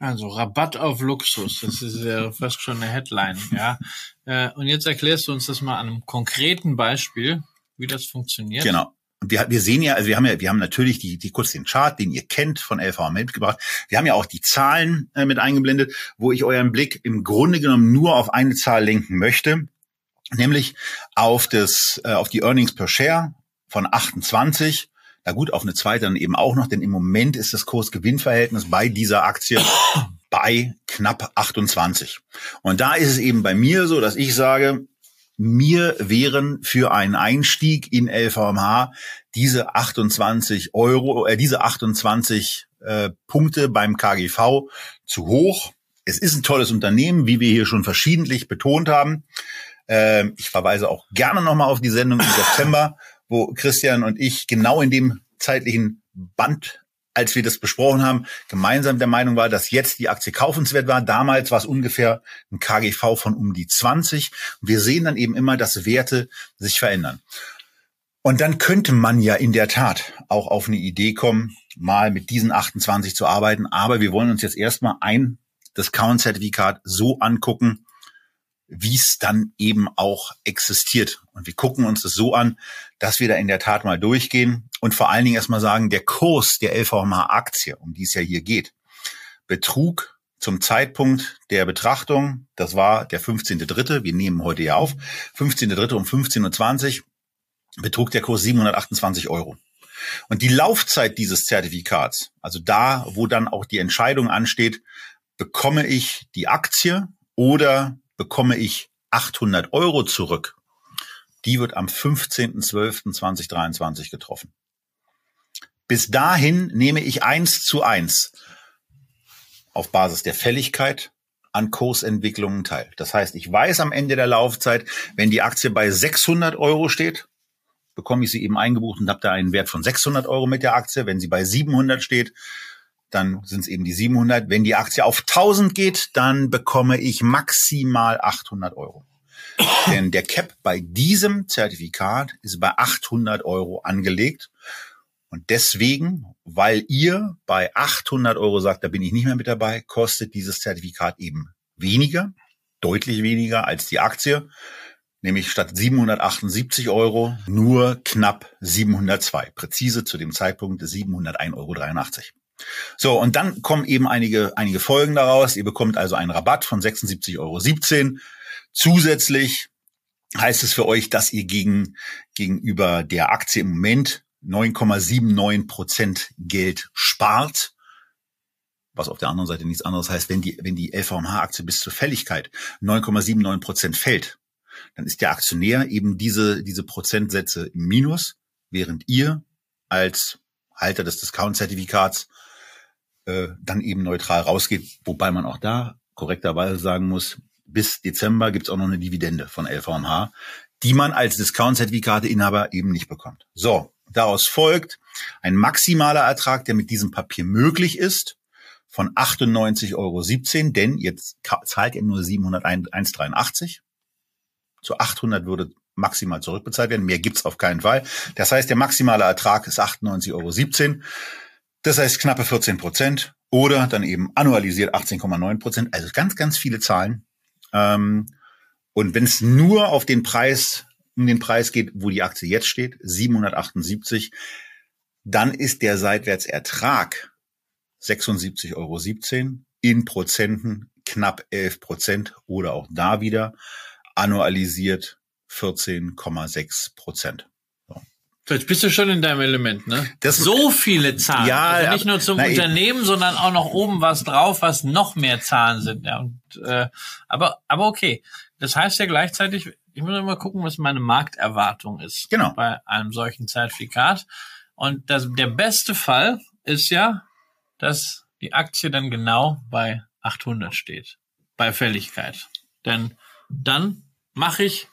Speaker 2: Also Rabatt auf Luxus, das ist ja fast schon eine Headline, ja. Äh, und jetzt erklärst du uns das mal an einem konkreten Beispiel, wie das funktioniert.
Speaker 1: Genau. Wir, wir sehen ja, also wir haben ja, wir haben natürlich die, die kurz den Chart, den ihr kennt von LVM mitgebracht. Wir haben ja auch die Zahlen äh, mit eingeblendet, wo ich euren Blick im Grunde genommen nur auf eine Zahl lenken möchte, nämlich auf das, äh, auf die Earnings per Share von 28 na gut, auf eine zweite dann eben auch noch, denn im Moment ist das Kurs-Gewinn-Verhältnis bei dieser Aktie bei knapp 28. Und da ist es eben bei mir so, dass ich sage, mir wären für einen Einstieg in LVMH diese 28 Euro, äh, diese 28 äh, Punkte beim KGV zu hoch. Es ist ein tolles Unternehmen, wie wir hier schon verschiedentlich betont haben. Äh, ich verweise auch gerne nochmal auf die Sendung im September, wo Christian und ich genau in dem zeitlichen Band, als wir das besprochen haben, gemeinsam der Meinung war, dass jetzt die Aktie kaufenswert war. Damals war es ungefähr ein KGV von um die 20. Wir sehen dann eben immer, dass Werte sich verändern. Und dann könnte man ja in der Tat auch auf eine Idee kommen, mal mit diesen 28 zu arbeiten. Aber wir wollen uns jetzt erstmal ein Discount-Zertifikat so angucken, wie es dann eben auch existiert. Und wir gucken uns das so an, dass wir da in der Tat mal durchgehen und vor allen Dingen erstmal sagen, der Kurs der LVMH-Aktie, um die es ja hier geht, betrug zum Zeitpunkt der Betrachtung, das war der 15.3., wir nehmen heute ja auf, 15.3. um 15.20 Uhr, betrug der Kurs 728 Euro. Und die Laufzeit dieses Zertifikats, also da, wo dann auch die Entscheidung ansteht, bekomme ich die Aktie oder bekomme ich 800 Euro zurück, die wird am 15.12.2023 getroffen. Bis dahin nehme ich eins zu eins auf Basis der Fälligkeit an Kursentwicklungen teil. Das heißt, ich weiß am Ende der Laufzeit, wenn die Aktie bei 600 Euro steht, bekomme ich sie eben eingebucht und habe da einen Wert von 600 Euro mit der Aktie. Wenn sie bei 700 steht, dann sind es eben die 700. Wenn die Aktie auf 1000 geht, dann bekomme ich maximal 800 Euro. Denn der Cap bei diesem Zertifikat ist bei 800 Euro angelegt. Und deswegen, weil ihr bei 800 Euro sagt, da bin ich nicht mehr mit dabei, kostet dieses Zertifikat eben weniger, deutlich weniger als die Aktie, nämlich statt 778 Euro nur knapp 702, präzise zu dem Zeitpunkt 701,83 Euro. So, und dann kommen eben einige, einige Folgen daraus. Ihr bekommt also einen Rabatt von 76,17 Euro. Zusätzlich heißt es für euch, dass ihr gegen, gegenüber der Aktie im Moment 9,79 Prozent Geld spart. Was auf der anderen Seite nichts anderes heißt, wenn die, wenn die LVMH-Aktie bis zur Fälligkeit 9,79 Prozent fällt, dann ist der Aktionär eben diese, diese Prozentsätze im Minus, während ihr als Halter des Discount-Zertifikats äh, dann eben neutral rausgeht, wobei man auch da korrekterweise sagen muss, bis Dezember gibt's auch noch eine Dividende von LVMH, die man als Discount-Zertifikateinhaber eben nicht bekommt. So, Daraus folgt ein maximaler Ertrag, der mit diesem Papier möglich ist, von 98,17 Euro, denn jetzt zahlt ihr nur 701,83. Zu 800 würde maximal zurückbezahlt werden. Mehr gibt's auf keinen Fall. Das heißt, der maximale Ertrag ist 98,17 Euro. Das heißt knappe 14 Prozent oder dann eben annualisiert 18,9 Prozent. Also ganz, ganz viele Zahlen. Ähm, und wenn es nur auf den Preis um den Preis geht, wo die Aktie jetzt steht, 778, dann ist der Seitwärtsertrag 76,17 Euro in Prozenten knapp 11 Prozent oder auch da wieder annualisiert 14,6 Prozent.
Speaker 2: Jetzt bist du schon in deinem Element, ne? Das, so viele Zahlen. Ja, also nicht nur zum na, Unternehmen, sondern auch noch oben was drauf, was noch mehr Zahlen sind. Ja, und, äh, aber, aber okay. Das heißt ja gleichzeitig, ich muss immer gucken, was meine Markterwartung ist.
Speaker 1: Genau.
Speaker 2: Bei einem solchen Zertifikat. Und das, der beste Fall ist ja, dass die Aktie dann genau bei 800 steht. Bei Fälligkeit. Denn dann mache ich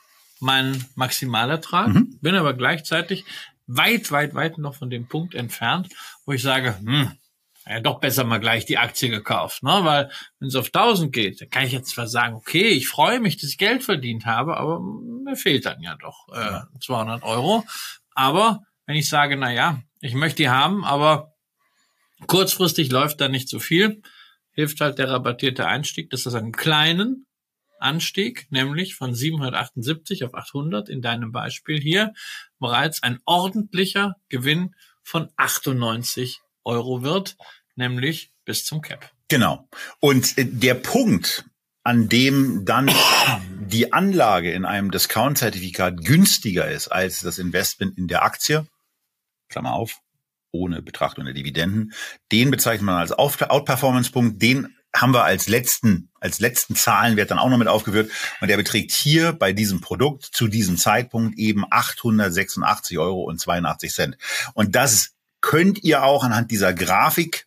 Speaker 2: meinen Maximalertrag, mhm. bin aber gleichzeitig weit, weit, weit noch von dem Punkt entfernt, wo ich sage, hm, ja, doch besser mal gleich die Aktie gekauft, ne? Weil wenn es auf 1000 geht, dann kann ich jetzt zwar sagen, okay, ich freue mich, dass ich Geld verdient habe, aber mir fehlt dann ja doch äh, 200 Euro. Aber wenn ich sage, na ja, ich möchte die haben, aber kurzfristig läuft da nicht so viel, hilft halt der rabattierte Einstieg, dass das einen kleinen Anstieg, nämlich von 778 auf 800 in deinem Beispiel hier, bereits ein ordentlicher Gewinn von 98 Euro wird, nämlich bis zum Cap.
Speaker 1: Genau. Und äh, der Punkt, an dem dann die Anlage in einem Discount-Zertifikat günstiger ist als das Investment in der Aktie, Klammer auf, ohne Betrachtung der Dividenden, den bezeichnet man als Outperformance-Punkt, den haben wir als letzten, als letzten Zahlenwert dann auch noch mit aufgeführt. Und der beträgt hier bei diesem Produkt zu diesem Zeitpunkt eben 886 Euro und 82 Cent. Und das könnt ihr auch anhand dieser Grafik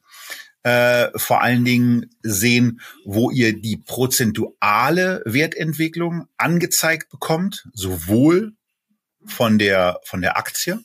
Speaker 1: äh, vor allen Dingen sehen, wo ihr die prozentuale Wertentwicklung angezeigt bekommt, sowohl von der, von der Aktie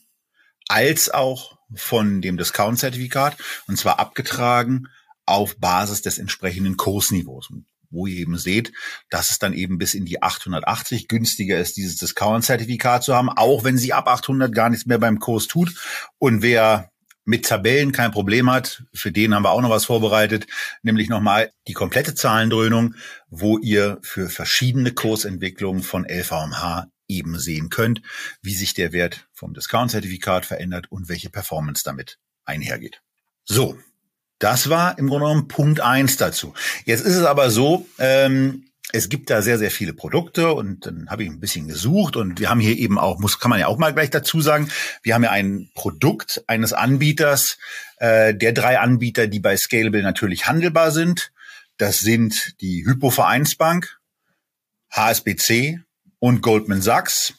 Speaker 1: als auch von dem Discount-Zertifikat und zwar abgetragen auf Basis des entsprechenden Kursniveaus wo ihr eben seht, dass es dann eben bis in die 880 günstiger ist, dieses Discount-Zertifikat zu haben, auch wenn sie ab 800 gar nichts mehr beim Kurs tut. Und wer mit Tabellen kein Problem hat, für den haben wir auch noch was vorbereitet, nämlich nochmal die komplette Zahlendröhnung, wo ihr für verschiedene Kursentwicklungen von LVMH eben sehen könnt, wie sich der Wert vom Discount-Zertifikat verändert und welche Performance damit einhergeht. So, das war im Grunde genommen Punkt eins dazu. Jetzt ist es aber so, ähm, es gibt da sehr, sehr viele Produkte und dann habe ich ein bisschen gesucht und wir haben hier eben auch, muss, kann man ja auch mal gleich dazu sagen, wir haben ja ein Produkt eines Anbieters, äh, der drei Anbieter, die bei Scalable natürlich handelbar sind. Das sind die Hypo Vereinsbank, HSBC und Goldman Sachs.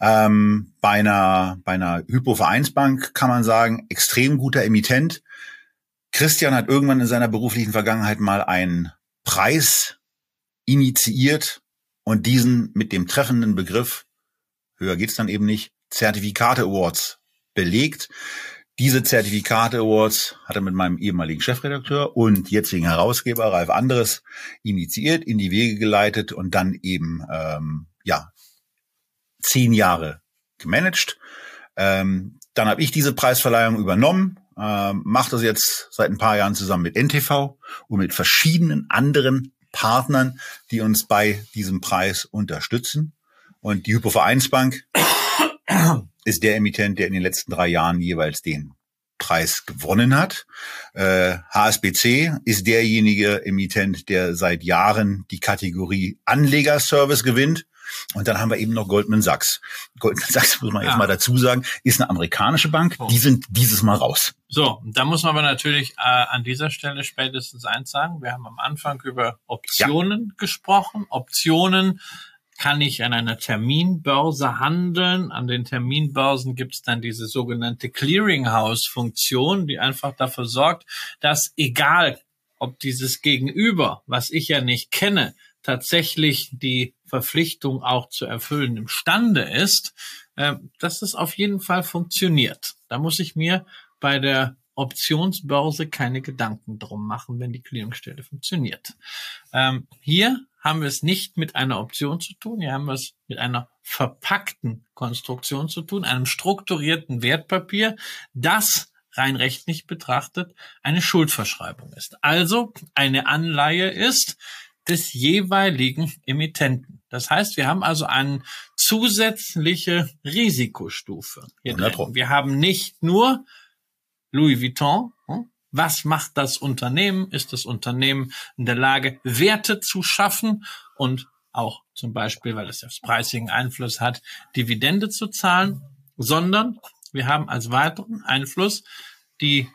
Speaker 1: Ähm, bei einer, bei einer Hypo Vereinsbank kann man sagen, extrem guter Emittent. Christian hat irgendwann in seiner beruflichen Vergangenheit mal einen Preis initiiert und diesen mit dem treffenden Begriff, höher geht's dann eben nicht, Zertifikate Awards belegt. Diese Zertifikate Awards hat er mit meinem ehemaligen Chefredakteur und jetzigen Herausgeber Ralf Anderes initiiert, in die Wege geleitet und dann eben ähm, ja zehn Jahre gemanagt. Ähm, dann habe ich diese Preisverleihung übernommen, ähm, mache das jetzt seit ein paar Jahren zusammen mit NTV und mit verschiedenen anderen Partnern, die uns bei diesem Preis unterstützen. Und die Hypovereinsbank ist der Emittent, der in den letzten drei Jahren jeweils den Preis gewonnen hat. Äh, HSBC ist derjenige Emittent, der seit Jahren die Kategorie Anlegerservice gewinnt. Und dann haben wir eben noch Goldman Sachs. Goldman Sachs, muss man ja. jetzt mal dazu sagen, ist eine amerikanische Bank. Oh. Die sind dieses Mal raus.
Speaker 2: So, da muss man aber natürlich äh, an dieser Stelle spätestens eins sagen. Wir haben am Anfang über Optionen ja. gesprochen. Optionen kann ich an einer Terminbörse handeln. An den Terminbörsen gibt es dann diese sogenannte Clearinghouse-Funktion, die einfach dafür sorgt, dass egal, ob dieses Gegenüber, was ich ja nicht kenne, tatsächlich die Verpflichtung auch zu erfüllen imstande ist, äh, dass es auf jeden Fall funktioniert. Da muss ich mir bei der Optionsbörse keine Gedanken drum machen, wenn die Clearingstelle funktioniert. Ähm, hier haben wir es nicht mit einer Option zu tun, hier haben wir es mit einer verpackten Konstruktion zu tun, einem strukturierten Wertpapier, das rein rechtlich betrachtet eine Schuldverschreibung ist. Also eine Anleihe ist des jeweiligen Emittenten. Das heißt, wir haben also eine zusätzliche Risikostufe. Hier drin. Wir haben nicht nur Louis Vuitton, hm, was macht das Unternehmen? Ist das Unternehmen in der Lage, Werte zu schaffen und auch zum Beispiel, weil es das Pricing Einfluss hat, Dividende zu zahlen, sondern wir haben als weiteren Einfluss die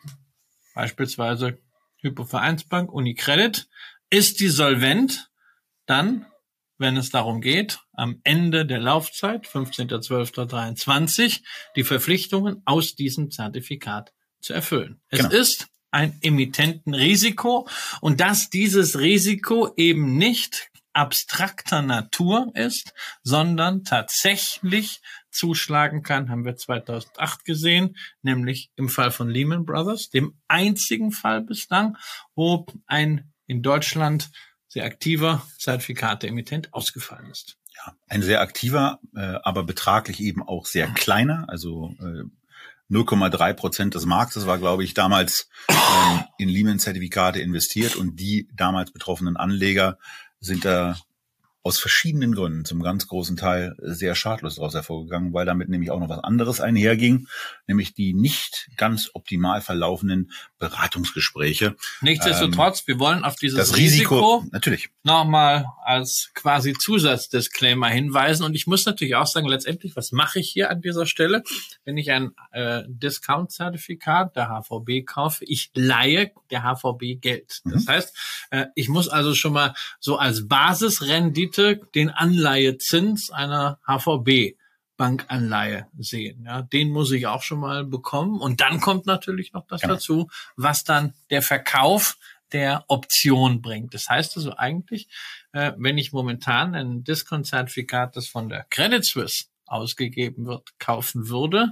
Speaker 2: beispielsweise Hypovereinsbank Unicredit. Ist die solvent? Dann, wenn es darum geht, am Ende der Laufzeit, 15.12.23, die Verpflichtungen aus diesem Zertifikat zu erfüllen. Es genau. ist ein Emittentenrisiko und dass dieses Risiko eben nicht abstrakter Natur ist, sondern tatsächlich zuschlagen kann, haben wir 2008 gesehen, nämlich im Fall von Lehman Brothers, dem einzigen Fall bislang, wo ein in Deutschland sehr aktiver Zertifikate-Emittent ausgefallen ist.
Speaker 1: Ja, ein sehr aktiver, äh, aber betraglich eben auch sehr kleiner, also äh, 0,3 Prozent des Marktes war, glaube ich, damals ähm, in Lehman-Zertifikate investiert und die damals betroffenen Anleger sind da aus verschiedenen Gründen zum ganz großen Teil sehr schadlos daraus hervorgegangen, weil damit nämlich auch noch was anderes einherging, nämlich die nicht ganz optimal verlaufenden Beratungsgespräche.
Speaker 2: Nichtsdestotrotz, ähm, wir wollen auf dieses
Speaker 1: das Risiko, Risiko natürlich
Speaker 2: nochmal als quasi Zusatzdisclaimer hinweisen. Und ich muss natürlich auch sagen, letztendlich, was mache ich hier an dieser Stelle, wenn ich ein äh, Discount-Zertifikat der HVB kaufe? Ich leihe der HVB Geld. Das mhm. heißt, äh, ich muss also schon mal so als Basisrendite Rendite den Anleihezins einer HVB Bankanleihe sehen. Ja, den muss ich auch schon mal bekommen. Und dann kommt natürlich noch das genau. dazu, was dann der Verkauf der Option bringt. Das heißt also eigentlich, äh, wenn ich momentan ein Discount-Zertifikat, das von der Credit Suisse ausgegeben wird, kaufen würde,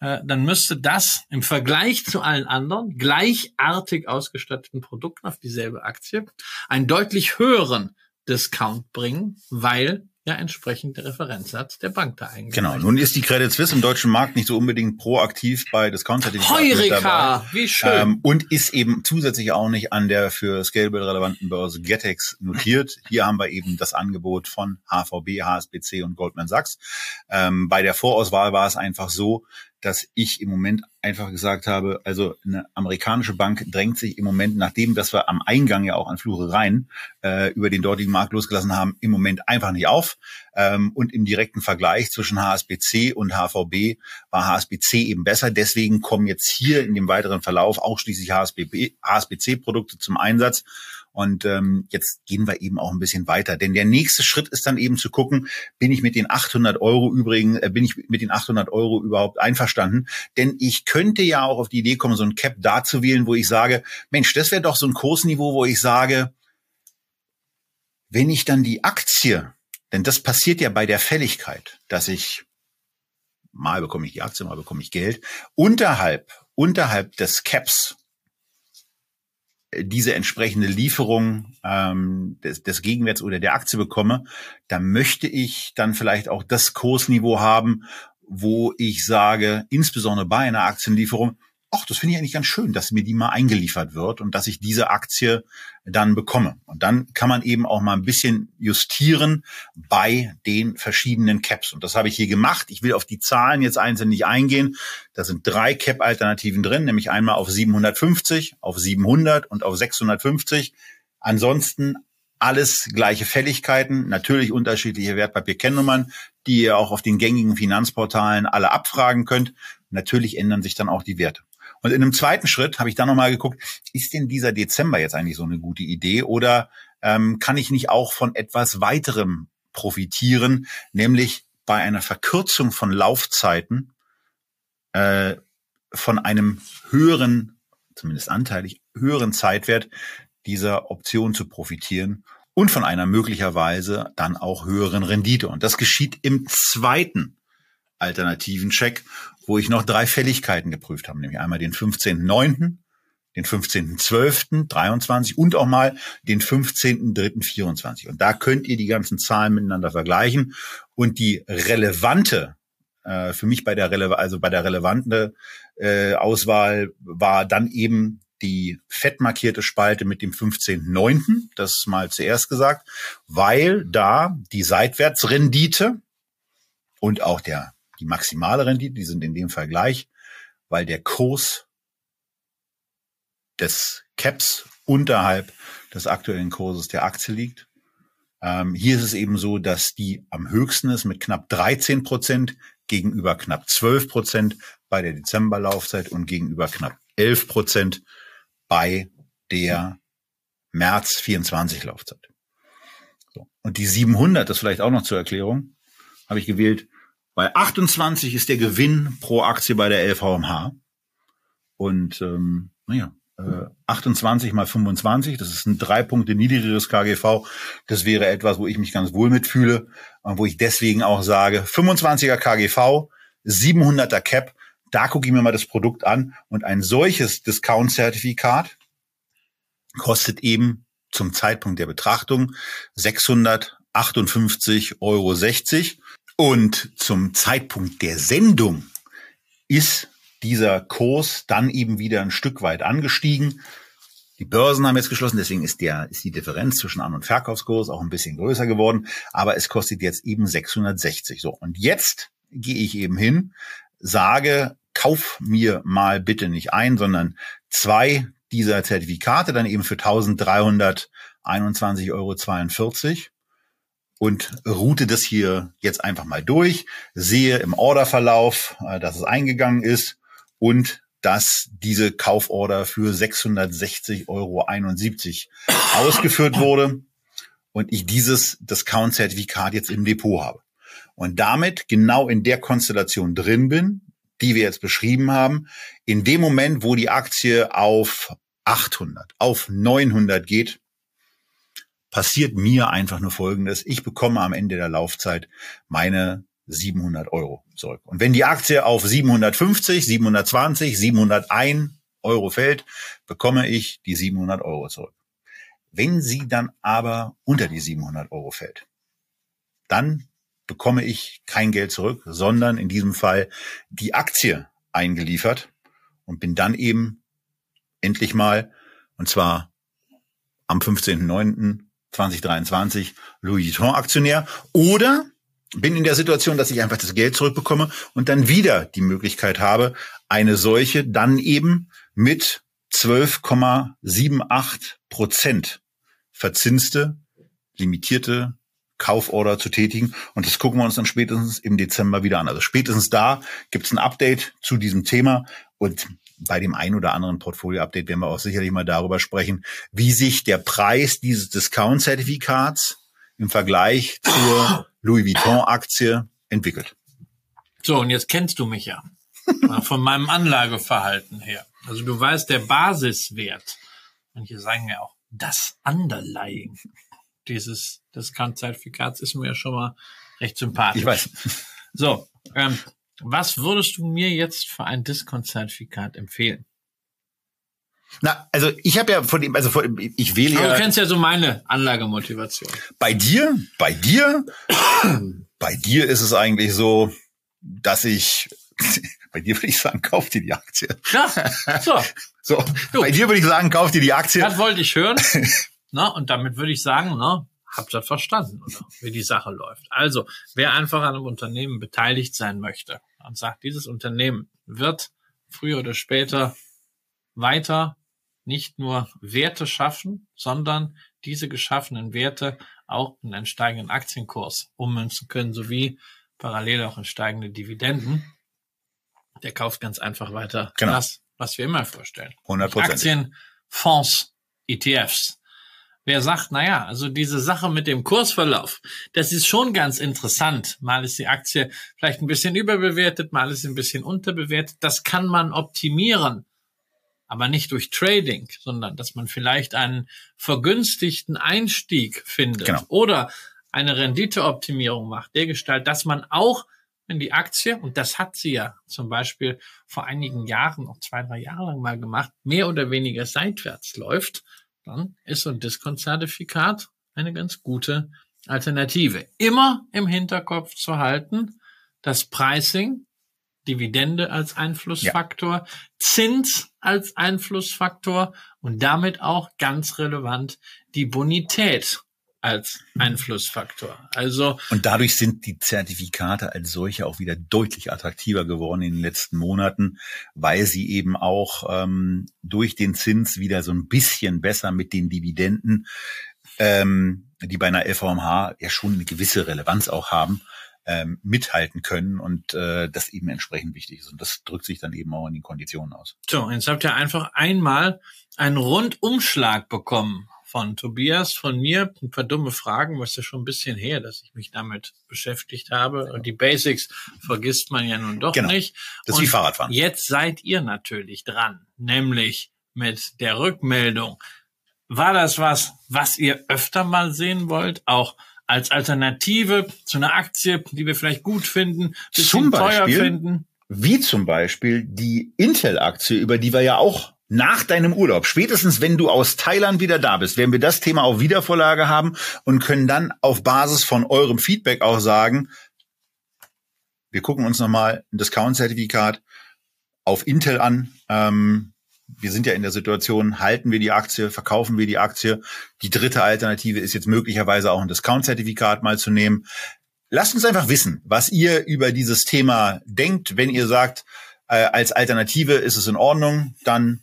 Speaker 2: äh, dann müsste das im Vergleich zu allen anderen gleichartig ausgestatteten Produkten auf dieselbe Aktie einen deutlich höheren Discount bringen, weil ja entsprechend der Referenzsatz der Bank da eigentlich.
Speaker 1: Genau. Nun ist die Credit Suisse im deutschen Markt nicht so unbedingt proaktiv bei Discount-Zertifikaten
Speaker 2: Heureka, wie schön. Ähm,
Speaker 1: und ist eben zusätzlich auch nicht an der für Scalable relevanten Börse Getex notiert. Hier haben wir eben das Angebot von HVB, HSBC und Goldman Sachs. Ähm, bei der Vorauswahl war es einfach so, dass ich im Moment einfach gesagt habe, also eine amerikanische Bank drängt sich im Moment, nachdem dass wir am Eingang ja auch an Flure rein äh, über den dortigen Markt losgelassen haben, im Moment einfach nicht auf. Ähm, und im direkten Vergleich zwischen HSBC und HVB war HSBC eben besser. Deswegen kommen jetzt hier in dem weiteren Verlauf ausschließlich HSBC-Produkte zum Einsatz. Und ähm, jetzt gehen wir eben auch ein bisschen weiter. Denn der nächste Schritt ist dann eben zu gucken, bin ich mit den 800 Euro übrigens, äh, bin ich mit den 800 Euro überhaupt einverstanden? Denn ich könnte ja auch auf die Idee kommen, so ein Cap da zu wählen, wo ich sage, Mensch, das wäre doch so ein Kursniveau, wo ich sage, wenn ich dann die Aktie, denn das passiert ja bei der Fälligkeit, dass ich mal bekomme ich die Aktie, mal bekomme ich Geld, unterhalb, unterhalb des Caps diese entsprechende Lieferung ähm, des, des Gegenwerts oder der Aktie bekomme, dann möchte ich dann vielleicht auch das Kursniveau haben, wo ich sage, insbesondere bei einer Aktienlieferung, ach, das finde ich eigentlich ganz schön, dass mir die mal eingeliefert wird und dass ich diese Aktie dann bekomme. Und dann kann man eben auch mal ein bisschen justieren bei den verschiedenen Caps. Und das habe ich hier gemacht. Ich will auf die Zahlen jetzt einzeln nicht eingehen. Da sind drei Cap-Alternativen drin, nämlich einmal auf 750, auf 700 und auf 650. Ansonsten alles gleiche Fälligkeiten, natürlich unterschiedliche Wertpapierkennnummern, die ihr auch auf den gängigen Finanzportalen alle abfragen könnt. Natürlich ändern sich dann auch die Werte. Und in einem zweiten Schritt habe ich dann nochmal geguckt, ist denn dieser Dezember jetzt eigentlich so eine gute Idee oder ähm, kann ich nicht auch von etwas weiterem profitieren, nämlich bei einer Verkürzung von Laufzeiten äh, von einem höheren, zumindest anteilig höheren Zeitwert dieser Option zu profitieren und von einer möglicherweise dann auch höheren Rendite. Und das geschieht im zweiten alternativen Check, wo ich noch drei Fälligkeiten geprüft habe, nämlich einmal den 15.9., den 15.12.23 und auch mal den 15.3.24. Und da könnt ihr die ganzen Zahlen miteinander vergleichen und die relevante äh, für mich bei der Rele also bei der relevante äh, Auswahl war dann eben die fettmarkierte Spalte mit dem 15.9., das mal zuerst gesagt, weil da die Seitwärtsrendite und auch der die maximale Rendite, die sind in dem Fall gleich, weil der Kurs des Caps unterhalb des aktuellen Kurses der Aktie liegt. Ähm, hier ist es eben so, dass die am höchsten ist mit knapp 13 Prozent gegenüber knapp 12 Prozent bei der Dezemberlaufzeit und gegenüber knapp 11 Prozent bei der März 24 Laufzeit. So. Und die 700, das vielleicht auch noch zur Erklärung, habe ich gewählt, bei 28 ist der Gewinn pro Aktie bei der LVMH. Und ähm, naja, äh, 28 mal 25, das ist ein drei Punkte niedrigeres KGV. Das wäre etwas, wo ich mich ganz wohl mitfühle und wo ich deswegen auch sage, 25er KGV, 700er Cap, da gucke ich mir mal das Produkt an und ein solches Discount-Zertifikat kostet eben zum Zeitpunkt der Betrachtung 658,60 Euro. Und zum Zeitpunkt der Sendung ist dieser Kurs dann eben wieder ein Stück weit angestiegen. Die Börsen haben jetzt geschlossen, deswegen ist der, ist die Differenz zwischen An- und Verkaufskurs auch ein bisschen größer geworden. Aber es kostet jetzt eben 660. So. Und jetzt gehe ich eben hin, sage, kauf mir mal bitte nicht ein, sondern zwei dieser Zertifikate dann eben für 1321,42 Euro und route das hier jetzt einfach mal durch, sehe im Orderverlauf, äh, dass es eingegangen ist und dass diese Kauforder für 660,71 Euro ausgeführt wurde und ich dieses Discount-Zertifikat jetzt im Depot habe. Und damit genau in der Konstellation drin bin, die wir jetzt beschrieben haben, in dem Moment, wo die Aktie auf 800, auf 900 geht, passiert mir einfach nur Folgendes. Ich bekomme am Ende der Laufzeit meine 700 Euro zurück. Und wenn die Aktie auf 750, 720, 701 Euro fällt, bekomme ich die 700 Euro zurück. Wenn sie dann aber unter die 700 Euro fällt, dann bekomme ich kein Geld zurück, sondern in diesem Fall die Aktie eingeliefert und bin dann eben endlich mal, und zwar am 15.09. 2023 Louis Vuitton Aktionär oder bin in der Situation, dass ich einfach das Geld zurückbekomme und dann wieder die Möglichkeit habe, eine solche dann eben mit 12,78 Prozent verzinste, limitierte Kauforder zu tätigen. Und das gucken wir uns dann spätestens im Dezember wieder an. Also spätestens da gibt es ein Update zu diesem Thema. Und bei dem ein oder anderen Portfolio-Update werden wir auch sicherlich mal darüber sprechen, wie sich der Preis dieses Discount-Zertifikats im Vergleich zur Louis Vuitton-Aktie entwickelt.
Speaker 2: So, und jetzt kennst du mich ja von meinem Anlageverhalten her. Also du weißt, der Basiswert, manche sagen ja auch das Underlying dieses Discount-Zertifikats ist mir ja schon mal recht sympathisch.
Speaker 1: Ich weiß.
Speaker 2: So, ähm, was würdest du mir jetzt für ein Discount-Zertifikat empfehlen?
Speaker 1: Na, also ich habe ja von dem, also von, ich wähle ja.
Speaker 2: du kennst ja so meine Anlagemotivation.
Speaker 1: Bei dir, bei dir, bei dir ist es eigentlich so, dass ich, bei dir würde ich sagen, kauf dir die Aktie.
Speaker 2: Ja, so,
Speaker 1: So, bei dir würde ich sagen, kauf dir die Aktie.
Speaker 2: das wollte ich hören. Na, und damit würde ich sagen, na, habt ihr verstanden, oder? Wie die Sache läuft. Also, wer einfach an einem Unternehmen beteiligt sein möchte und sagt, dieses Unternehmen wird früher oder später weiter nicht nur Werte schaffen, sondern diese geschaffenen Werte auch in einen steigenden Aktienkurs ummünzen können, sowie parallel auch in steigende Dividenden. Der kauft ganz einfach weiter
Speaker 1: Genau.
Speaker 2: das, was wir immer vorstellen.
Speaker 1: 100 Prozent.
Speaker 2: Aktien, Fonds, ETFs. Wer sagt, naja, also diese Sache mit dem Kursverlauf, das ist schon ganz interessant. Mal ist die Aktie vielleicht ein bisschen überbewertet, mal ist sie ein bisschen unterbewertet. Das kann man optimieren. Aber nicht durch Trading, sondern dass man vielleicht einen vergünstigten Einstieg findet
Speaker 1: Genau.
Speaker 2: oder eine Renditeoptimierung macht, der Gestalt, dass man auch wenn die Aktie, und das hat sie ja zum Beispiel vor einigen Jahren, noch zwei, drei Jahre lang mal gemacht, mehr oder weniger seitwärts läuft, dann ist so ein Discount-Zertifikat eine ganz gute Alternative. Immer im Hinterkopf zu halten, das Pricing, Dividende als Einflussfaktor, Zins als Einflussfaktor und damit auch ganz relevant die Bonität als Einflussfaktor. Also
Speaker 1: Und dadurch sind die Zertifikate als solche auch wieder deutlich attraktiver geworden in den letzten Monaten, weil sie eben auch ähm, durch den Zins wieder so ein bisschen besser mit den Dividenden, ähm, die bei einer LVMH ja schon eine gewisse Relevanz auch haben, ähm, mithalten können und äh, das eben entsprechend wichtig ist. Und das drückt sich dann eben auch in den Konditionen aus.
Speaker 2: So, jetzt habt ihr einfach einmal einen Rundumschlag bekommen von Tobias, von mir, ein paar dumme Fragen, was ja schon ein bisschen her, dass ich mich damit beschäftigt habe. Und die Basics vergisst man ja nun doch
Speaker 1: Genau.
Speaker 2: nicht.
Speaker 1: Das ist wie Fahrradfahren.
Speaker 2: Jetzt seid ihr natürlich dran, nämlich mit der Rückmeldung. War das was, was ihr öfter mal sehen wollt? Auch als Alternative zu einer Aktie, die wir vielleicht gut finden, bisschen
Speaker 1: Zum
Speaker 2: teuer
Speaker 1: Beispiel?
Speaker 2: finden?
Speaker 1: Wie zum Beispiel die Intel-Aktie, über die wir ja auch nach deinem Urlaub, spätestens wenn du aus Thailand wieder da bist, werden wir das Thema auf Wiedervorlage haben und können dann auf Basis von eurem Feedback auch sagen, wir gucken uns nochmal ein Discount-Zertifikat auf Intel an. Ähm, wir sind ja in der Situation, halten wir die Aktie, verkaufen wir die Aktie. Die dritte Alternative ist jetzt möglicherweise auch ein Discount-Zertifikat mal zu nehmen. Lasst uns einfach wissen, was ihr über dieses Thema denkt. Wenn ihr sagt, äh, als Alternative ist es in Ordnung, dann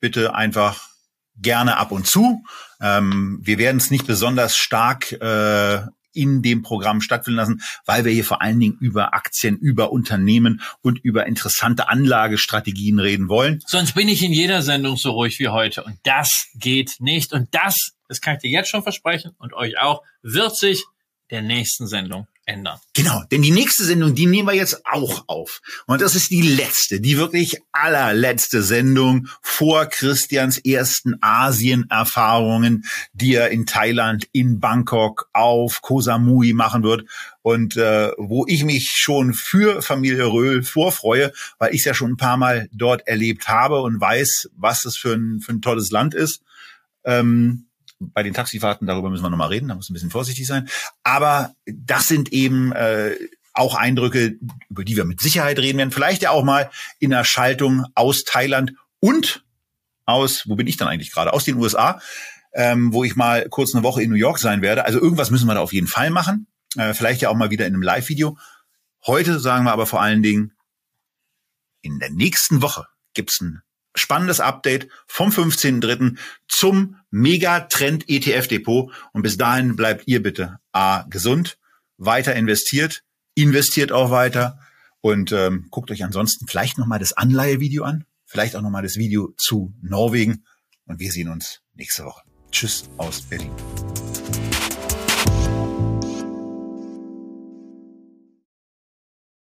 Speaker 1: bitte einfach gerne ab und zu. Ähm, wir werden es nicht besonders stark äh, in dem Programm stattfinden lassen, weil wir hier vor allen Dingen über Aktien, über Unternehmen und über interessante Anlagestrategien reden wollen.
Speaker 2: Sonst bin ich in jeder Sendung so ruhig wie heute. Und das geht nicht. Und das, das kann ich dir jetzt schon versprechen und euch auch, wird sich der nächsten Sendung ändern.
Speaker 1: Genau, denn die nächste Sendung, die nehmen wir jetzt auch auf. Und das ist die letzte, die wirklich allerletzte Sendung vor Christians ersten Asien-Erfahrungen, die er in Thailand, in Bangkok, auf Koh Samui machen wird. Und äh, wo ich mich schon für Familie Röhl vorfreue, weil ich es ja schon ein paar Mal dort erlebt habe und weiß, was das für ein, für ein tolles Land ist. Ähm, bei den Taxifahrten, darüber müssen wir nochmal reden, da muss ein bisschen vorsichtig sein. Aber das sind eben äh, auch Eindrücke, über die wir mit Sicherheit reden werden. Vielleicht ja auch mal in einer Schaltung aus Thailand und aus, wo bin ich dann eigentlich gerade? Aus den USA, ähm, wo ich mal kurz eine Woche in New York sein werde. Also irgendwas müssen wir da auf jeden Fall machen. Äh, vielleicht ja auch mal wieder in einem Live-Video. Heute sagen wir aber vor allen Dingen, in der nächsten Woche gibt's ein spannendes Update vom 15.3. zum Megatrend ETF Depot. Und bis dahin bleibt ihr bitte A gesund, weiter investiert, investiert auch weiter und ähm, guckt euch ansonsten vielleicht nochmal das Anleihevideo an, vielleicht auch nochmal das Video zu Norwegen und wir sehen uns nächste Woche. Tschüss aus Berlin.